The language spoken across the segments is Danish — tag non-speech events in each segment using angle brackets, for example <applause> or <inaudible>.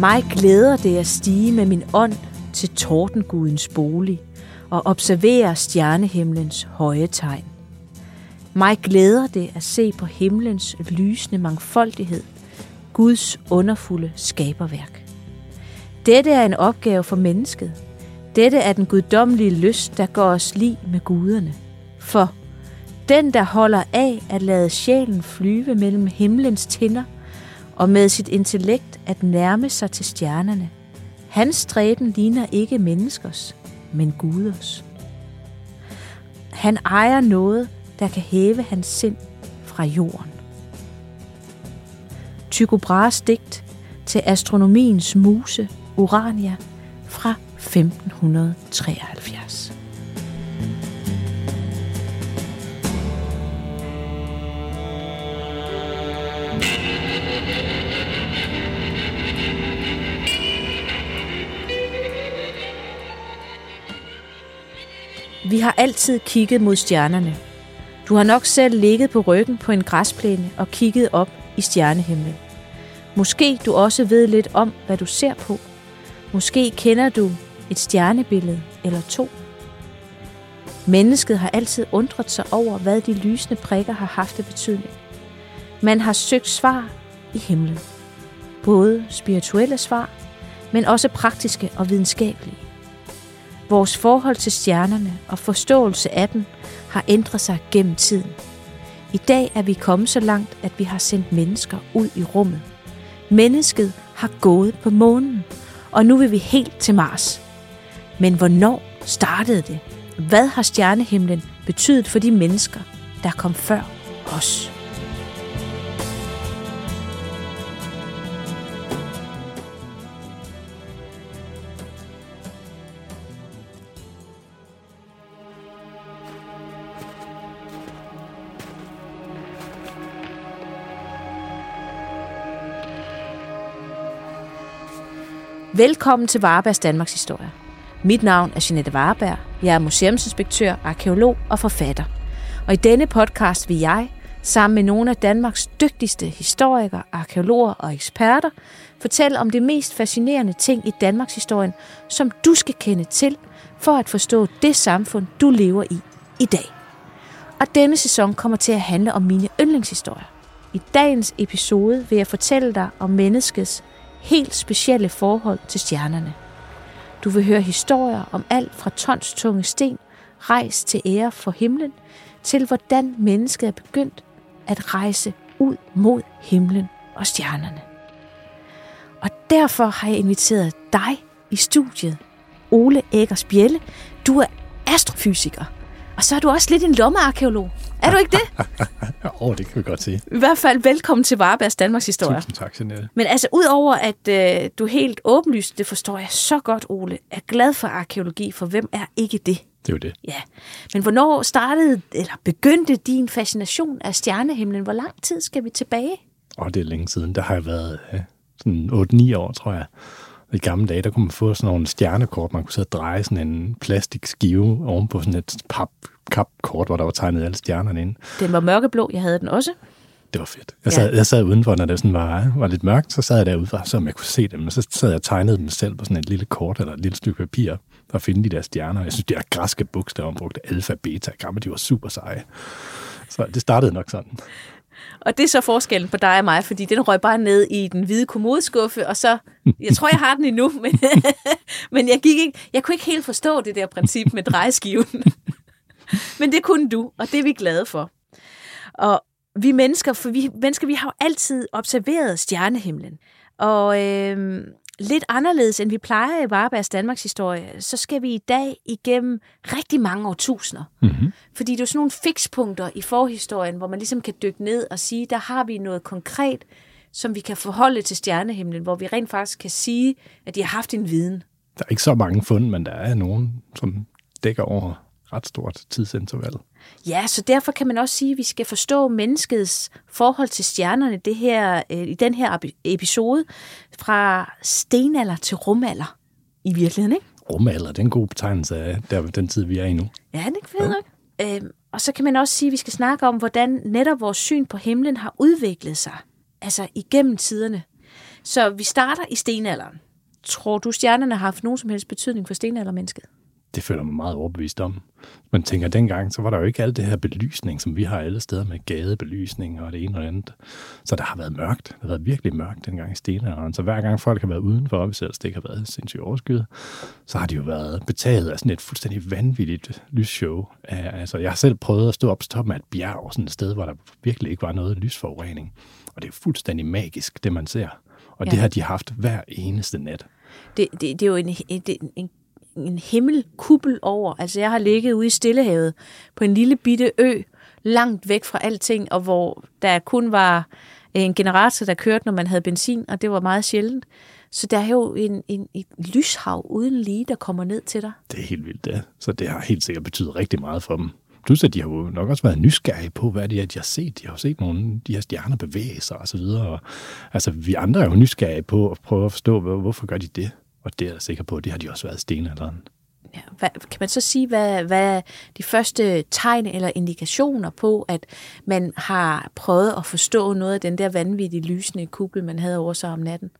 Mig glæder det at stige med min ånd til tordengudens bolig og observere stjernehimlens høje tegn. Mig glæder det at se på himlens lysende mangfoldighed, Guds underfulde skaberværk. Dette er en opgave for mennesket. Dette er den guddommelige lyst, der går os lige med guderne. For den, der holder af at lade sjælen flyve mellem himlens tinder og med sit intellekt at nærme sig til stjernerne, hans stræben ligner ikke menneskers, men guders. Han ejer noget, der kan hæve hans sind fra jorden. Tycho Brahes digt til astronomiens muse Urania fra 1573. Vi har altid kigget mod stjernerne. Du har nok selv ligget på ryggen på en græsplæne og kigget op i stjernehimlen. Måske du også ved lidt om, hvad du ser på. Måske kender du et stjernebillede eller to. Mennesket har altid undret sig over, hvad de lysende prikker har haft af betydning. Man har søgt svar i himlen. Både spirituelle svar, men også praktiske og videnskabelige. Vores forhold til stjernerne og forståelse af dem har ændret sig gennem tiden. I dag er vi kommet så langt, at vi har sendt mennesker ud i rummet. Mennesket har gået på månen, og nu vil vi helt til Mars. Men hvornår startede det? Hvad har stjernehimlen betydet for de mennesker, der kom før os? Velkommen til Varebergs Danmarks Historie. Mit navn er Jeanette Vareberg. Jeg er museumsinspektør, arkeolog og forfatter. Og i denne podcast vil jeg, sammen med nogle af Danmarks dygtigste historikere, arkeologer og eksperter, fortælle om det mest fascinerende ting i Danmarks historien, som du skal kende til, for at forstå det samfund, du lever i i dag. Og denne sæson kommer til at handle om mine yndlingshistorier. I dagens episode vil jeg fortælle dig om menneskets helt specielle forhold til stjernerne. Du vil høre historier om alt fra tons tunge sten, rejst til ære for himlen, til hvordan mennesket er begyndt at rejse ud mod himlen og stjernerne. Og derfor har jeg inviteret dig i studiet, Ole Eggers Bjelle. Du er astrofysiker, og så er du også lidt en lommearkeolog. Er du ikke det? <laughs> Åh, oh, det kan vi godt sige. I hvert fald velkommen til Varebergs Danmarks Historie. Tusind tak, Jeanette. Men altså, udover at øh, du helt åbenlyst, det forstår jeg så godt, Ole, er glad for arkeologi, for hvem er ikke det? Det er jo det. Ja. Men hvornår startede, eller begyndte din fascination af stjernehimlen? Hvor lang tid skal vi tilbage? Åh, oh, det er længe siden. Der har jeg været ja, sådan 8-9 år, tror jeg. I gamle dage, der kunne man få sådan nogle stjernekort. Man kunne så dreje sådan en plastikskive ovenpå sådan et pap kapkort, hvor der var tegnet alle stjernerne ind. Den var mørkeblå, jeg havde den også. Det var fedt. Jeg sad, ja. jeg sad udenfor, når det sådan var, var lidt mørkt, så sad jeg derude, så jeg kunne se dem. Og så sad jeg og tegnede dem selv på sådan et lille kort eller et lille stykke papir at finde de der stjerner. Jeg synes, de her græske bogstaver, brugte alfa, beta, gamma, de var super seje. Så det startede nok sådan. Og det er så forskellen på dig og mig, fordi den røg bare ned i den hvide kommodeskuffe, og så, jeg tror, jeg har den endnu, men, <laughs> men jeg, gik ikke, jeg kunne ikke helt forstå det der princip med drejeskiven. <laughs> Men det kunne du, og det er vi glade for. Og vi mennesker, for vi mennesker, vi har jo altid observeret stjernehimlen. Og øh, lidt anderledes, end vi plejer i Varebergs Danmarks historie, så skal vi i dag igennem rigtig mange årtusinder. Mm-hmm. Fordi det er sådan nogle fikspunkter i forhistorien, hvor man ligesom kan dykke ned og sige, der har vi noget konkret, som vi kan forholde til stjernehimlen, hvor vi rent faktisk kan sige, at de har haft en viden. Der er ikke så mange fund, men der er nogen, som dækker over ret stort tidsinterval. Ja, så derfor kan man også sige, at vi skal forstå menneskets forhold til stjernerne det her, øh, i den her episode fra stenalder til rumalder i virkeligheden, ikke? Rumalder, det er en god betegnelse af der, den tid, vi er i nu. Ja, det er fedt ja. Øhm, og så kan man også sige, at vi skal snakke om, hvordan netop vores syn på himlen har udviklet sig, altså igennem tiderne. Så vi starter i stenalderen. Tror du, stjernerne har haft nogen som helst betydning for stenaldermennesket? Det føler mig meget overbevist om. Man tænker, dengang, så var der jo ikke alt det her belysning, som vi har alle steder med gadebelysning og det ene og det andet. Så der har været mørkt. Det har været virkelig mørkt dengang i stenalderen. Så hver gang folk har været udenfor, hvis ellers det ikke har været sindssygt overskyet, så har de jo været betaget af sådan et fuldstændig vanvittigt lysshow. Altså, jeg har selv prøvet at stå op på toppen af et bjerg, sådan et sted, hvor der virkelig ikke var noget lysforurening. Og det er fuldstændig magisk, det man ser. Og ja. det har de haft hver eneste nat. Det, det, det er jo en, en, en en himmelkuppel over. Altså jeg har ligget ude i Stillehavet på en lille bitte ø, langt væk fra alting, og hvor der kun var en generator, der kørte, når man havde benzin, og det var meget sjældent. Så der er jo en, en, et lyshav uden lige, der kommer ned til dig. Det er helt vildt, det. Så det har helt sikkert betydet rigtig meget for dem. Plus at de har jo nok også været nysgerrige på, hvad det er, de har set. De har jo set nogle af de her stjerner bevæge sig og så videre. Altså, vi andre er jo nysgerrige på at prøve at forstå, hvorfor gør de det? Og det er jeg sikker på, det har de også været stenalderen. Ja, hvad, kan man så sige, hvad, hvad de første tegn eller indikationer på, at man har prøvet at forstå noget af den der vanvittige lysende kuppel, man havde over sig om natten?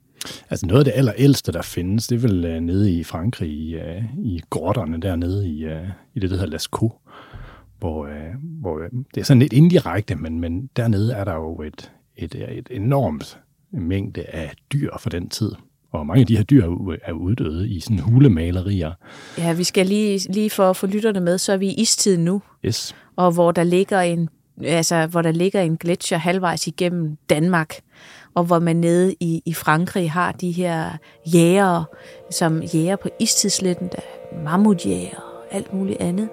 Altså noget af det allerældste, der findes, det er vel uh, nede i Frankrig, i, uh, i grotterne dernede i, uh, i det, der hedder Lascaux, hvor, uh, hvor uh, det er sådan lidt indirekte, men, men dernede er der jo et, et, et enormt mængde af dyr for den tid. Og mange af de her dyr er uddøde i sådan hulemalerier. Ja, vi skal lige, lige for at få lytterne med, så er vi i istiden nu. Yes. Og hvor der ligger en altså, hvor der ligger en gletsjer halvvejs igennem Danmark, og hvor man nede i, i Frankrig har de her jæger, som jæger på istidssletten, der mammutjæger og alt muligt andet,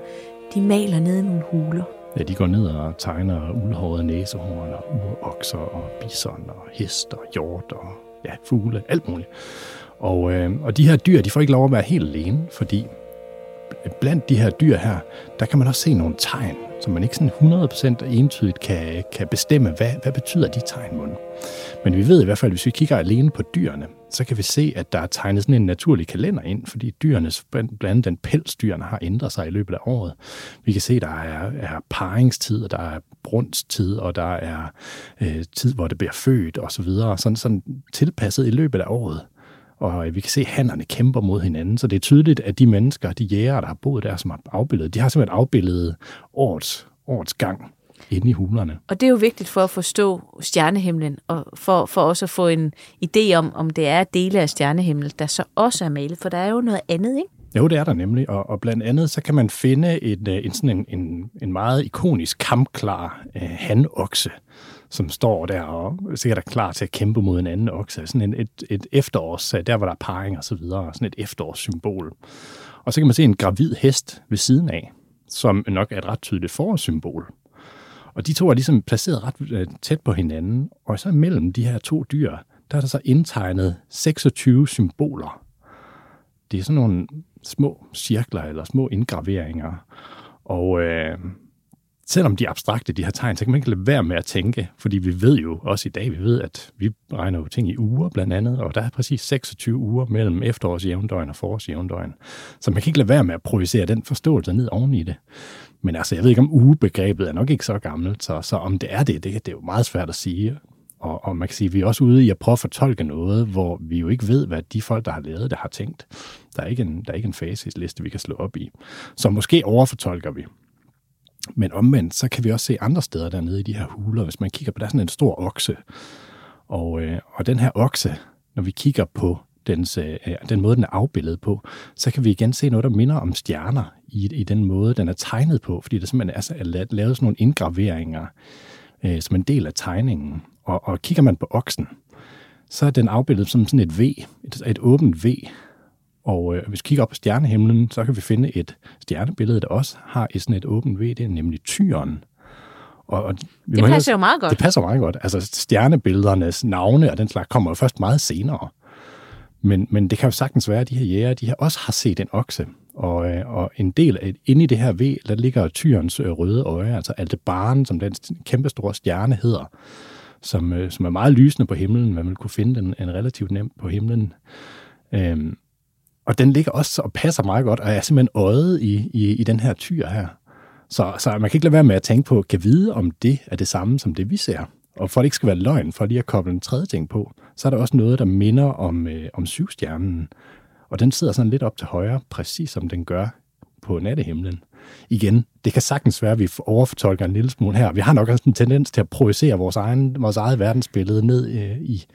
de maler ned i nogle huler. Ja, de går ned og tegner uldhårede næsehorn og urokser og bison og hest og hjort og ja, fugle, alt muligt. Og, øh, og de her dyr, de får ikke lov at være helt alene, fordi blandt de her dyr her, der kan man også se nogle tegn, som man ikke sådan 100% entydigt kan, kan bestemme, hvad, hvad betyder de tegn. Men vi ved i hvert fald, hvis vi kigger alene på dyrene, så kan vi se, at der er tegnet sådan en naturlig kalender ind, fordi dyrenes, blandt andet den pels, dyrene har ændret sig i løbet af året. Vi kan se, at der er, er paringstid, og der er brunstid, og der er øh, tid, hvor det bliver født osv., så videre. sådan, sådan tilpasset i løbet af året. Og vi kan se, at hannerne kæmper mod hinanden, så det er tydeligt, at de mennesker, de jæger, der har boet der, som har afbildet, de har simpelthen afbildet årets, årets gang inde i hulerne. Og det er jo vigtigt for at forstå stjernehimlen, og for, for også at få en idé om, om det er dele af stjernehimlen, der så også er malet, for der er jo noget andet, ikke? Jo, det er der nemlig, og, og blandt andet så kan man finde et, øh, en, sådan en, en, en meget ikonisk kampklar uh, hanokse, som står der og sikkert er klar til at kæmpe mod en anden okse. Sådan en, et, et efterårs, øh, der hvor der er parring og så videre, sådan et efterårssymbol. Og så kan man se en gravid hest ved siden af, som nok er et ret tydeligt forårssymbol. Og de to er ligesom placeret ret øh, tæt på hinanden, og så mellem de her to dyr, der er der så indtegnet 26 symboler. Det er sådan nogle små cirkler eller små indgraveringer. Og øh, selvom de er abstrakte, de her tegn, så kan man ikke lade være med at tænke, fordi vi ved jo også i dag, vi ved, at vi regner jo ting i uger blandt andet, og der er præcis 26 uger mellem efterårsjævndøgn og forårsjævndøgn. Så man kan ikke lade være med at projicere den forståelse ned oven i det. Men altså, jeg ved ikke, om ugebegrebet er nok ikke så gammelt, så, så om det er det, det, det er jo meget svært at sige. Og, og man kan sige, at vi er også ude i at prøve at fortolke noget, hvor vi jo ikke ved, hvad de folk, der har lavet det, har tænkt. Der er ikke en, der er ikke en facitliste, vi kan slå op i. Så måske overfortolker vi. Men omvendt, så kan vi også se andre steder dernede i de her huler. Hvis man kigger på, der er sådan en stor okse. Og, øh, og den her okse, når vi kigger på dens, øh, den måde, den er afbildet på, så kan vi igen se noget, der minder om stjerner i, i den måde, den er tegnet på, fordi der simpelthen er, så, er lavet sådan nogle indgraveringer øh, som en del af tegningen. Og, og kigger man på oksen, så er den afbildet som sådan et V, et, et åbent V. Og øh, hvis vi kigger op på stjernehimlen, så kan vi finde et stjernebillede, der også har et sådan et åbent V, det er nemlig tyren. Og, og vi det passer jo meget godt. Det passer meget godt. Altså stjernebilledernes navne og den slags kommer jo først meget senere. Men, men det kan jo sagtens være, at de her jæger, de her også har set en okse. Og, øh, og en del af, inde i det her V, der ligger tyrens øh, røde øje, altså Aldebaran, som den kæmpe store stjerne hedder, som, øh, som er meget lysende på himlen. Man vil kunne finde den en relativt nemt på himlen. Øhm, og den ligger også og passer meget godt, og er simpelthen øjet i, i, i den her tyr her. Så, så man kan ikke lade være med at tænke på, kan vide, om det er det samme som det, vi ser. Og for at det ikke skal være løgn, for lige at koble en tredje ting på, så er der også noget, der minder om, øh, om syvstjernen. Og den sidder sådan lidt op til højre, præcis som den gør på nattehimlen. Igen, det kan sagtens være, at vi overfortolker en lille smule her. Vi har nok også en tendens til at projicere vores, egen, vores eget verdensbillede ned øh, i,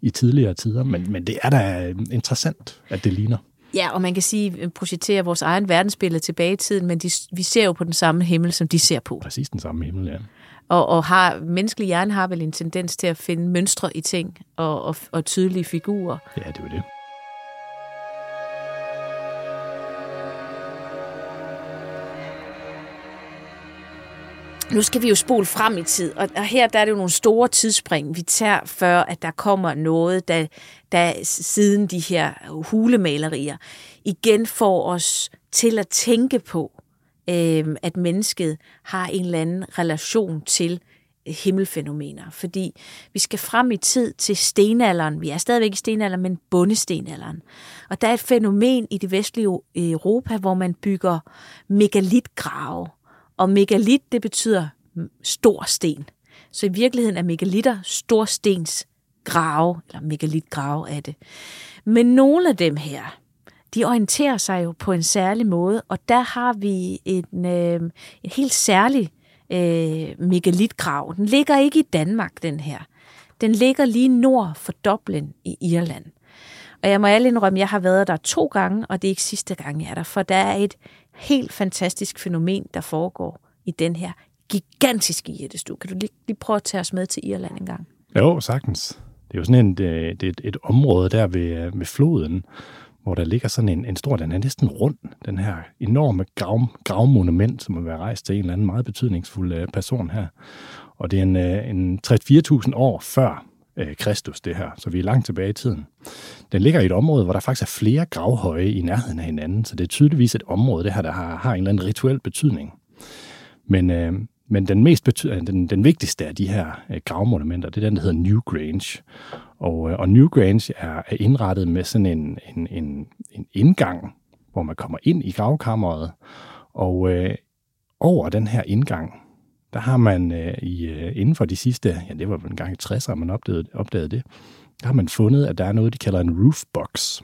i tidligere tider, men, men det er da øh, interessant, at det ligner. Ja, og man kan sige, at projicere vores egen verdensbillede tilbage i tiden, men de, vi ser jo på den samme himmel, som de ser på. Præcis den samme himmel, ja. Og, og har, menneskelig hjerne har vel en tendens til at finde mønstre i ting og, og, og tydelige figurer. Ja, det er det. Nu skal vi jo spole frem i tid, og her der er det jo nogle store tidsspring, vi tager, før at der kommer noget, der, der siden de her hulemalerier igen får os til at tænke på, øh, at mennesket har en eller anden relation til himmelfænomener. Fordi vi skal frem i tid til stenalderen. Vi er stadigvæk i stenalderen, men bundestenalderen. Og der er et fænomen i det vestlige Europa, hvor man bygger megalitgrave. Og megalit, det betyder stor sten. Så i virkeligheden er megalitter storstens grave, eller megalitgrave er det. Men nogle af dem her, de orienterer sig jo på en særlig måde, og der har vi en, øh, en helt særlig øh, megalitgrav. Den ligger ikke i Danmark, den her. Den ligger lige nord for Dublin i Irland. Og jeg må alle indrømme, at jeg har været der to gange, og det er ikke sidste gang, jeg er der, for der er et helt fantastisk fænomen, der foregår i den her gigantiske jættestue. Kan du lige, lige prøve at tage os med til Irland en gang? Jo, sagtens. Det er jo sådan en, det, det er et, et område der ved, ved floden, hvor der ligger sådan en, en stor, den er næsten rund, den her enorme grav, gravmonument, som må være rejst til en eller anden meget betydningsfuld øh, person her. Og det er en, øh, en 3-4.000 år før øh, Kristus, det her, så vi er langt tilbage i tiden. Den ligger i et område, hvor der faktisk er flere gravhøje i nærheden af hinanden, så det er tydeligvis et område, det her, der har, har en eller anden rituel betydning. Men, øh, men den, mest bety- øh, den, den vigtigste af de her øh, gravmonumenter, det er den, der hedder New Grange. Og, øh, og New Grange er, er indrettet med sådan en, en, en, en indgang, hvor man kommer ind i gravkammeret, og øh, over den her indgang, der har man øh, i, øh, inden for de sidste, ja det var en gang i 60'erne, man opdagede, opdagede det, der har man fundet, at der er noget, de kalder en roofbox.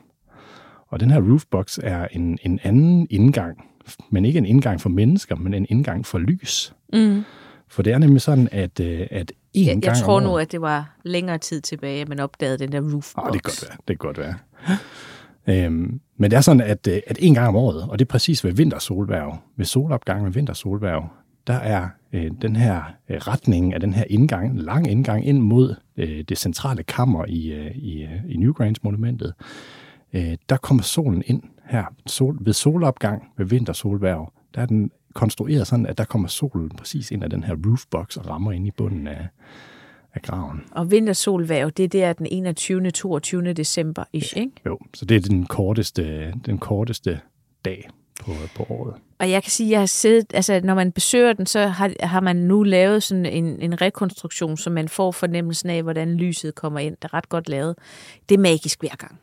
Og den her roofbox er en, en anden indgang, men ikke en indgang for mennesker, men en indgang for lys. Mm. For det er nemlig sådan, at, øh, at en jeg, gang Jeg tror nu, at det var længere tid tilbage, at man opdagede den der roofbox. Ah, det kan godt være. Det kan godt være. Øhm, men det er sådan, at, øh, at en gang om året, og det er præcis ved vintersolværv, ved solopgang med vintersolværv, der er øh, den her øh, retning af den her indgang, lang indgang ind mod øh, det centrale kammer i, øh, i, øh, i Newgrange-monumentet. Øh, der kommer solen ind her sol, ved solopgang ved vintersolværv. Der er den konstrueret sådan, at der kommer solen præcis ind af den her roofbox og rammer ind i bunden af, af graven. Og vintersolværv, det er der den 21. 22. december, ish, ikke? Jo, så det er den korteste, den korteste dag på, på året. Og jeg kan sige, at jeg har siddet, altså når man besøger den, så har, har man nu lavet sådan en, en rekonstruktion, så man får fornemmelsen af, hvordan lyset kommer ind. Det er ret godt lavet. Det er magisk hver gang.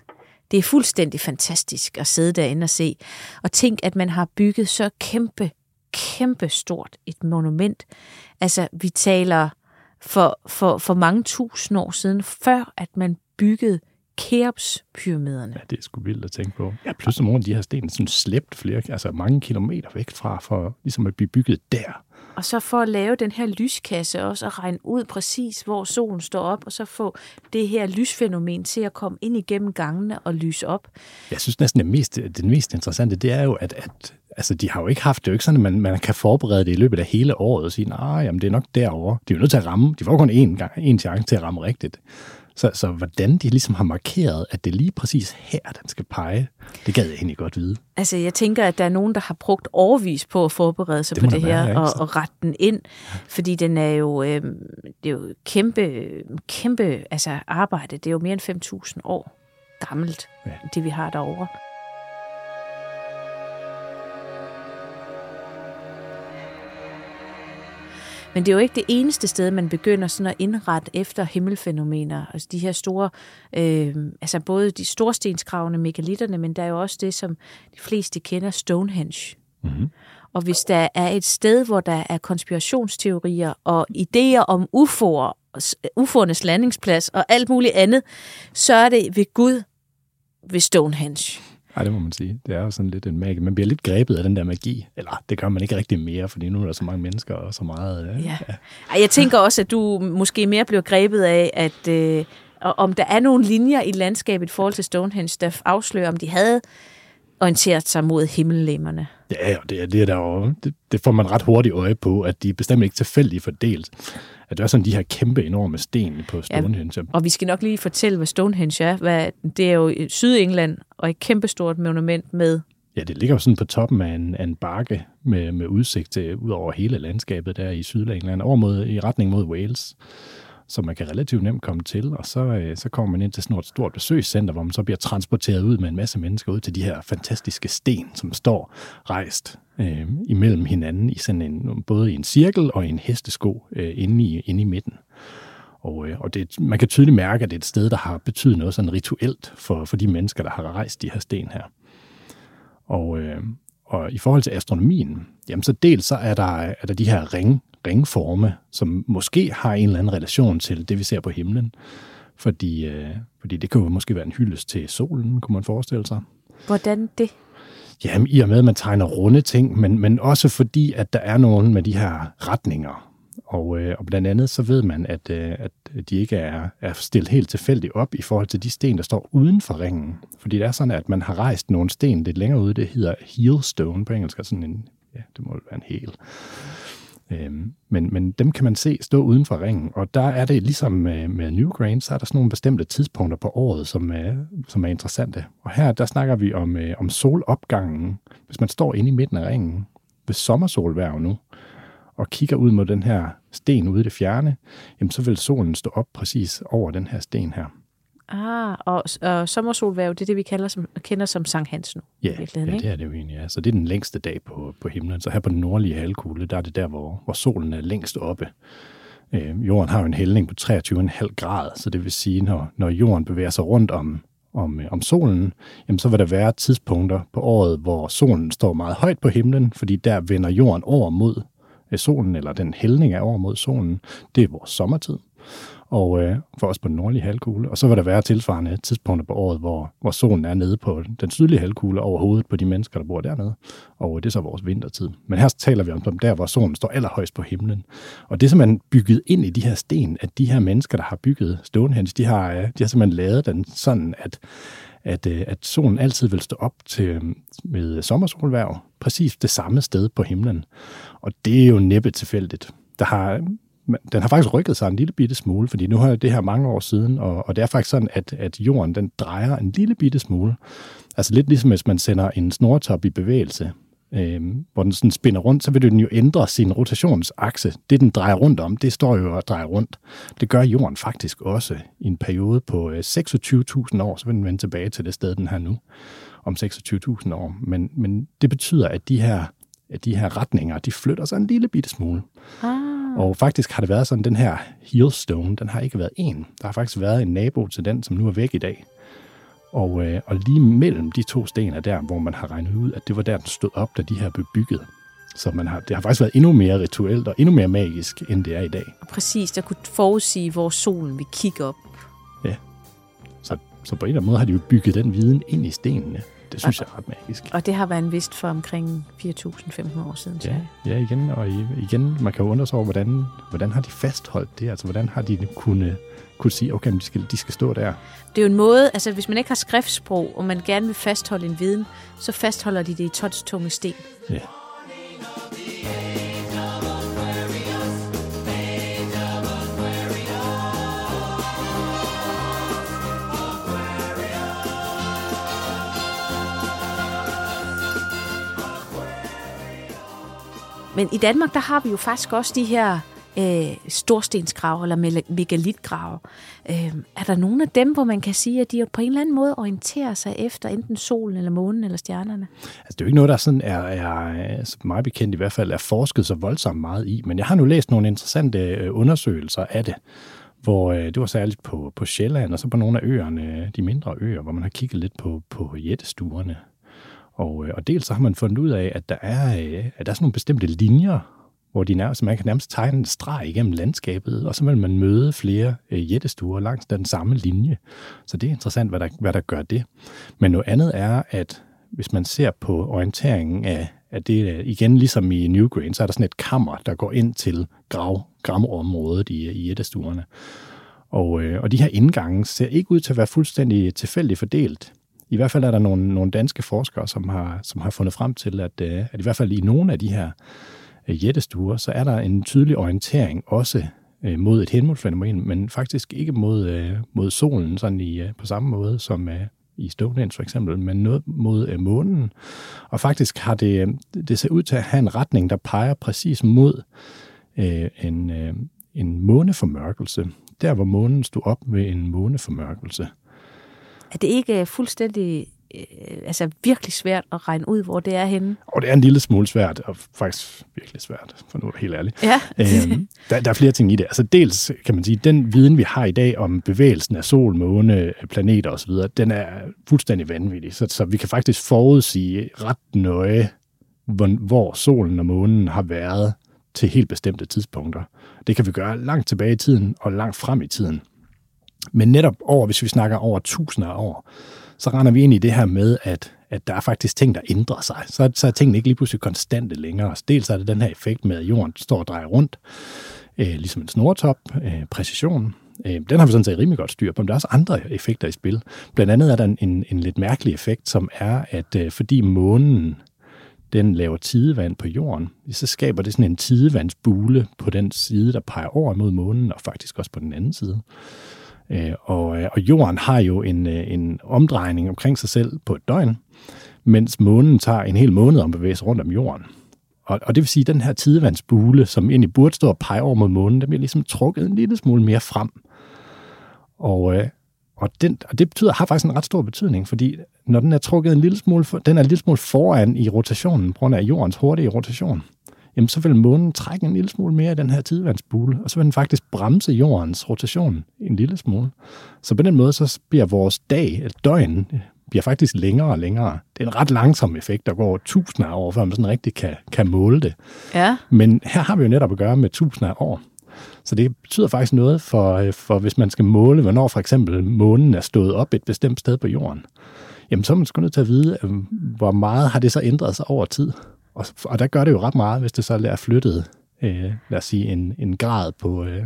Det er fuldstændig fantastisk at sidde derinde og se. Og tænk, at man har bygget så kæmpe, kæmpe stort et monument. Altså, vi taler for, for, for mange tusind år siden, før at man byggede Keops-pyramiderne. Ja, det er sgu vildt at tænke på. Ja, pludselig nogle af de her sten sådan slæbt flere, altså mange kilometer væk fra, for ligesom at blive bygget der. Og så for at lave den her lyskasse også, og regne ud præcis, hvor solen står op, og så få det her lysfænomen til at komme ind igennem gangene og lyse op. Jeg synes næsten, det mest, det mest interessante, det er jo, at, at altså, de har jo ikke haft, det er jo ikke sådan, at man, man kan forberede det i løbet af hele året og sige, nej, jamen det er nok derovre. De er jo nødt til at ramme, de får kun én, gang, én chance til at ramme rigtigt. Så, så hvordan de ligesom har markeret, at det er lige præcis her, den skal pege, det gad jeg egentlig godt vide. Altså, jeg tænker, at der er nogen, der har brugt overvis på at forberede sig Det på det her være, og, og rette den ind, fordi den er jo, øh, det er jo kæmpe, kæmpe altså arbejde. Det er jo mere end 5.000 år gammelt, Ja. det vi har derovre. Men det er jo ikke det eneste sted, man begynder sådan at indrette efter himmelfænomener. Altså de her store, øh, altså både de storstenskravene, megalitterne, men der er jo også det, som de fleste kender, Stonehenge. Mm-hmm. Og hvis der er et sted, hvor der er konspirationsteorier og idéer om UFO'er UFO'ernes landingsplads og alt muligt andet, så er det ved Gud ved Stonehenge. Ja, det må man sige. Det er jo sådan lidt en magi. Man bliver lidt grebet af den der magi. Eller det gør man ikke rigtig mere, fordi nu er der så mange mennesker og så meget... Ja. ja. ja. Jeg tænker også, at du måske mere bliver grebet af, at øh, om der er nogle linjer i landskabet i forhold til Stonehenge, der afslører, om de havde orienteret sig mod himmellemmerne. Ja, og det, er, det, er der jo, det, det får man ret hurtigt øje på, at de er bestemt ikke tilfældigt fordelt. At det er sådan de her kæmpe, enorme sten på Stonehenge. Ja, og vi skal nok lige fortælle, hvad Stonehenge er. Hvad, det er jo Sydengland, og et kæmpestort monument med... Ja, det ligger jo sådan på toppen af en, af en bakke med, med udsigt til ud over hele landskabet der i Sydengland, over mod, i retning mod Wales så man kan relativt nemt komme til, og så, øh, så kommer man ind til sådan et stort besøgscenter, hvor man så bliver transporteret ud med en masse mennesker ud til de her fantastiske sten, som står rejst øh, imellem hinanden i sådan en, både i en cirkel og i en hestesko øh, inde, i, inde i midten. Og, øh, og det, man kan tydeligt mærke, at det er et sted, der har betydet noget sådan rituelt for, for de mennesker, der har rejst de her sten her. Og, øh, og i forhold til astronomien, jamen så dels så er der, er der de her ring, ringforme, som måske har en eller anden relation til det, vi ser på himlen. Fordi, øh, fordi det kan jo måske være en hyldest til solen, kunne man forestille sig. Hvordan det? Jamen, i og med, at man tegner runde ting, men, men også fordi, at der er nogen med de her retninger. Og, øh, og blandt andet så ved man, at, øh, at de ikke er, er stillet helt tilfældigt op i forhold til de sten, der står uden for ringen. Fordi det er sådan, at man har rejst nogle sten lidt længere ude. Det hedder heel stone på engelsk, sådan en, ja, det må være en hel. Øhm, men, men dem kan man se stå uden for ringen, og der er det ligesom øh, med, med Newgrain, så er der sådan nogle bestemte tidspunkter på året, som er, som er interessante. Og her, der snakker vi om, øh, om solopgangen. Hvis man står inde i midten af ringen, ved sommersolværv nu, og kigger ud mod den her sten ude i det fjerne, jamen så vil solen stå op præcis over den her sten her. Ah, og, og sommersolværv, det er det, vi kalder som, kender som Sankt Hans nu. Ja, ja, det er det jo egentlig. Ja. Så det er den længste dag på, på himlen. Så her på den nordlige halvkugle, der er det der, hvor, hvor solen er længst oppe. Øh, jorden har jo en hældning på 23,5 grad, så det vil sige, når, når jorden bevæger sig rundt om, om, øh, om solen, jamen så vil der være tidspunkter på året, hvor solen står meget højt på himlen, fordi der vender jorden over mod øh, solen, eller den hældning er over mod solen. Det er vores sommertid og øh, for os på den nordlige halvkugle. Og så vil der være tilsvarende tidspunkter på året, hvor, hvor solen er nede på den sydlige halvkugle over hovedet på de mennesker, der bor dernede. Og øh, det er så vores vintertid. Men her taler vi om der, hvor solen står allerhøjst på himlen. Og det er simpelthen bygget ind i de her sten, at de her mennesker, der har bygget Stonehenge, de har, øh, de har simpelthen lavet den sådan, at at, øh, at solen altid vil stå op til, med sommersolværv præcis det samme sted på himlen. Og det er jo næppe tilfældigt. Der har den har faktisk rykket sig en lille bitte smule, fordi nu har det her mange år siden, og, og det er faktisk sådan, at, at jorden den drejer en lille bitte smule. Altså lidt ligesom hvis man sender en snortop i bevægelse, øh, hvor den sådan spinner rundt, så vil den jo ændre sin rotationsakse. Det, den drejer rundt om, det står jo og drejer rundt. Det gør jorden faktisk også i en periode på øh, 26.000 år, så vil den vende tilbage til det sted, den har nu, om 26.000 år. Men, men det betyder, at de her, at de her retninger, de flytter sig en lille bitte smule. Ah. Og faktisk har det været sådan, den her Heelstone, den har ikke været en. Der har faktisk været en nabo til den, som nu er væk i dag. Og, øh, og lige mellem de to sten er der, hvor man har regnet ud, at det var der, den stod op, da de her blev bygget. Så man har, det har faktisk været endnu mere rituelt og endnu mere magisk, end det er i dag. Præcis, der kunne forudsige, hvor solen vil kigge op. Ja, så, så på en eller anden måde har de jo bygget den viden ind i stenene. Det synes og, jeg er ret magisk. Og det har været en vist for omkring 4.000-500 år siden. Ja, ja, igen, og igen, man kan jo undre sig over, hvordan, hvordan har de fastholdt det? Altså, hvordan har de kunnet, kunne sige, okay, de skal, de skal stå der? Det er jo en måde, altså hvis man ikke har skriftsprog, og man gerne vil fastholde en viden, så fastholder de det i tunge sten. Ja. Men i Danmark, der har vi jo faktisk også de her øh, storstensgrave eller megalitgrave. Øh, er der nogen af dem, hvor man kan sige, at de på en eller anden måde orienterer sig efter enten solen eller månen eller stjernerne? Altså, det er jo ikke noget, der sådan er, er altså, meget bekendt i hvert fald, er forsket så voldsomt meget i. Men jeg har nu læst nogle interessante øh, undersøgelser af det hvor øh, det var særligt på, på Sjælland, og så på nogle af øerne, de mindre øer, hvor man har kigget lidt på, på jættestuerne. Og, øh, og dels så har man fundet ud af, at der er, øh, at der er sådan nogle bestemte linjer hvor de nærmest, man kan nærmest tegne en streg igennem landskabet, og så vil man møde flere øh, jættestuer langs den samme linje. Så det er interessant, hvad der, hvad der gør det. Men noget andet er, at hvis man ser på orienteringen af, at det, øh, igen ligesom i Newgrain, så er der sådan et kammer, der går ind til grav, gravområdet i, i jættestuerne. Og, øh, og de her indgange ser ikke ud til at være fuldstændig tilfældigt fordelt. I hvert fald er der nogle, nogle danske forskere, som har, som har fundet frem til, at, øh, at i hvert fald i nogle af de her øh, jættestuer, så er der en tydelig orientering også øh, mod et henmodfænomen, men faktisk ikke mod, øh, mod solen sådan i, øh, på samme måde som øh, i Stonehenge for eksempel, men noget mod øh, månen. Og faktisk har det, øh, det ser ud til at have en retning, der peger præcis mod øh, en, øh, en måneformørkelse. Der, hvor månen stod op ved en måneformørkelse. Er det ikke fuldstændig øh, altså virkelig svært at regne ud, hvor det er henne? Og det er en lille smule svært, og faktisk virkelig svært, for nu er helt ærligt. Ja. øhm, der, der er flere ting i det. Altså dels kan man sige, den viden, vi har i dag om bevægelsen af sol, måne, planeter osv., den er fuldstændig vanvittig. Så, så vi kan faktisk forudsige ret nøje, hvor, hvor solen og månen har været til helt bestemte tidspunkter. Det kan vi gøre langt tilbage i tiden og langt frem i tiden. Men netop over, hvis vi snakker over tusinder af år, så render vi ind i det her med, at, at der er faktisk ting, der ændrer sig. Så, så er tingene ikke lige pludselig konstante længere. Dels er det den her effekt med, at jorden står og drejer rundt, øh, ligesom en snortop, øh, præcision. Øh, den har vi sådan set rimelig godt styr på, men der er også andre effekter i spil. Blandt andet er der en, en, en lidt mærkelig effekt, som er, at øh, fordi månen den laver tidevand på jorden, så skaber det sådan en tidevandsbule på den side, der peger over mod månen, og faktisk også på den anden side. Øh, og, øh, og jorden har jo en, øh, en omdrejning omkring sig selv på et døgn, mens månen tager en hel måned om at bevæge sig rundt om jorden. Og, og det vil sige, at den her tidevandsbule, som egentlig burde stå og pege over mod månen, den bliver ligesom trukket en lille smule mere frem. Og, øh, og, den, og det betyder, har faktisk en ret stor betydning, fordi når den er trukket en lille smule, den er en lille smule foran i rotationen, på grund af jordens hurtige rotation, jamen så vil månen trække en lille smule mere i den her tidevandsbule, og så vil den faktisk bremse jordens rotation en lille smule. Så på den måde, så bliver vores dag, et døgn, bliver faktisk længere og længere. Det er en ret langsom effekt, der går tusinder af år, før man sådan rigtig kan, kan måle det. Ja. Men her har vi jo netop at gøre med tusinder af år. Så det betyder faktisk noget for, for hvis man skal måle, hvornår for eksempel månen er stået op et bestemt sted på jorden. Jamen så er man sgu nødt til at vide, hvor meget har det så ændret sig over tid. Og, og der gør det jo ret meget, hvis det så er flyttet, øh, lad os sige, en, en grad på, øh,